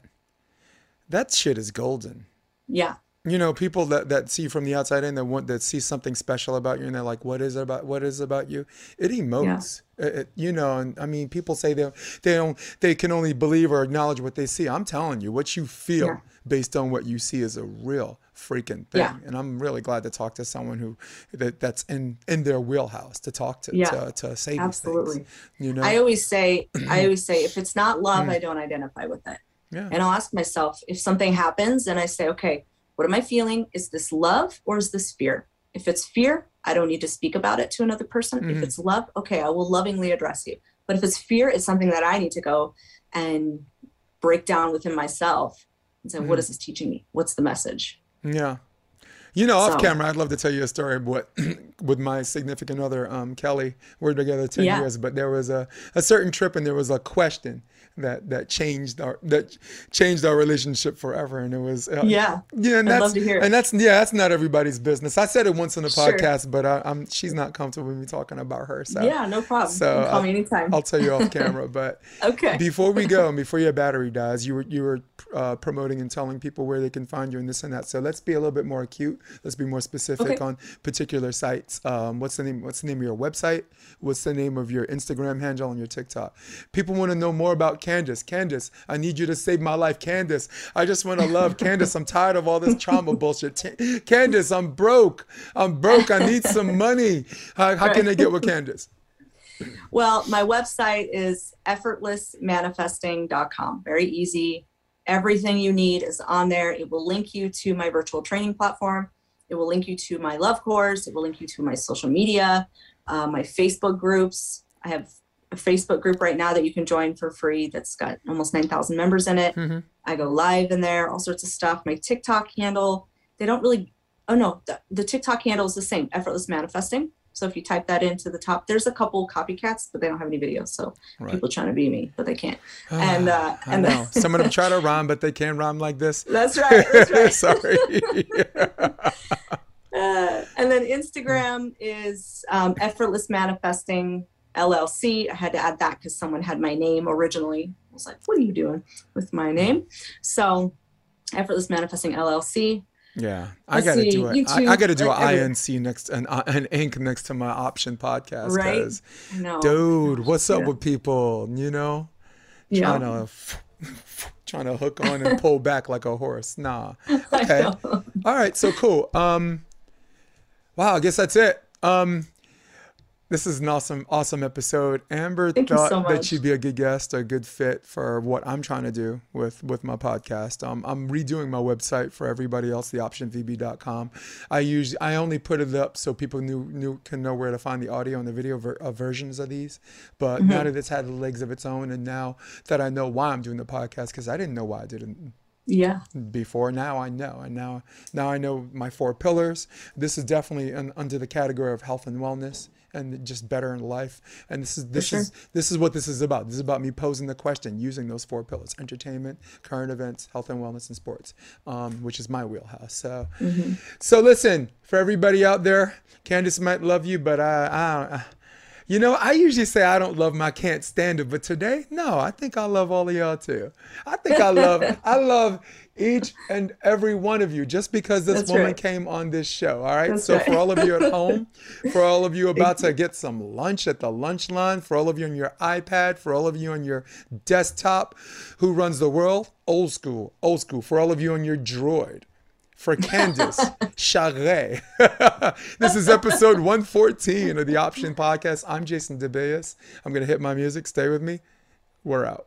that shit is golden. yeah You know, people that, that see from the outside in that want that see something special about you and they're like, "What is it about? What is it about you?" It emotes. It- it- you know, and I mean, people say they they don't they can only believe or acknowledge what they see. I'm telling you, what you feel Yeah. based on what you see is a real freaking thing. Yeah. And I'm really glad to talk to someone who that that's in in their wheelhouse to talk to Yeah. to, to say these absolutely things. You know, I always say, I always say, if it's not love, Mm. I don't identify with it. yeah, And I'll ask myself if something happens and I say, okay, what am I feeling? Is this love or is this fear? If it's fear, I don't need to speak about it to another person. Mhm. If it's love, okay, I will lovingly address you. But if it's fear, it's something that I need to go and break down within myself and say, Mhm. what is this teaching me? What's the message? Yeah. You know, off So- camera, I'd love to tell you a story of what (clears throat) with my significant other, um, Kelly. We're together ten Yeah. years, but there was a, a certain trip and there was a question that that changed our that changed our relationship forever, and it was uh, Yeah. yeah, and I'd that's love to hear it. and that's yeah, that's not everybody's business. I said it once in the Sure. podcast, but I, I'm she's not comfortable with me talking about her, so yeah, no problem. so, call uh, me anytime. I'll tell you off (laughs) camera. But okay. before we go (laughs) and before your battery dies, you were you were uh, promoting and telling people where they can find you and this and that. So let's be a little bit more acute. Let's be more specific Okay. on particular sites. Um, what's the name? What's the name of your website? What's the name of your Instagram handle and your TikTok? People want to know more about Candace. Candace, I need you to save my life. Candace, I just want to love (laughs) Candace. I'm tired of all this trauma bullshit. T- Candace, I'm broke. I'm broke. I need some money. How, how can I get with Candace? Well, my website is effortlessmanifesting.com. Very easy. Everything you need is on there. It will link you to my virtual training platform. It will link you to my love course. It will link you to my social media, uh, my Facebook groups. I have a Facebook group right now that you can join for free that's got almost 9,000 members in it. Mhm. I go live in there, all sorts of stuff. My TikTok handle, they don't really, oh no, the, the TikTok handle is the same, effortless manifesting. So if you type that into the top, there's a couple copycats, but they don't have any videos. So Right. people trying to be me, but they can't. And, uh, I and know. then- Some of them try to (laughs) rhyme, but they can't rhyme like this. That's right. That's right. (laughs) Sorry. (laughs) Uh, and then Instagram is um, effortless manifesting LLC. I had to add that because someone had my name originally. I was like, what are you doing with my name? So effortless manifesting LLC. Yeah, I Let's gotta see, do it. I, I gotta do like an. INC next an uh, an ink next to my option podcast. Right? know. dude, what's up Yeah. with people? You know, Yeah. trying (laughs) to trying to hook on and pull back like a horse. Nah. (laughs) Okay. All right. So cool. Um, wow. I guess that's it. Um, this is an awesome, awesome episode. Amber Thank you thought so that she'd be a good guest, a good fit for what I'm trying to do with with my podcast. Um, I'm redoing my website for everybody else, theoptionvb.com. I use I only put it up so people knew knew can know where to find the audio and the video ver- uh, versions of these. But Mm-hmm. now that it's had the legs of its own, and now that I know why I'm doing the podcast, because I didn't know why I didn't Yeah. before. Now I know, and now now I know my four pillars. This is definitely un, under the category of health and wellness and just better in life. And this is this sure. is this is what this is about. This is about me posing the question using those four pillars: entertainment, current events, health and wellness, and sports, um, which is my wheelhouse. So so listen for everybody out there. Candace might love you, but I. I you know, I usually say I don't love my can't stand it, but today, no, I think I love all of y'all too. I think I love (laughs) I love each and every one of you just because this That's woman right. came on this show. All right. That's so right. for all of you at (laughs) home, for all of you about to get some lunch at the lunch line, for all of you on your iPad, for all of you on your desktop, who runs the world, old school, old school. For all of you on your droid for Candace (laughs) Charee. (laughs) this is episode 114 of the Option Podcast. I'm Jason DeBeas. I'm going to hit my music. Stay with me. We're out.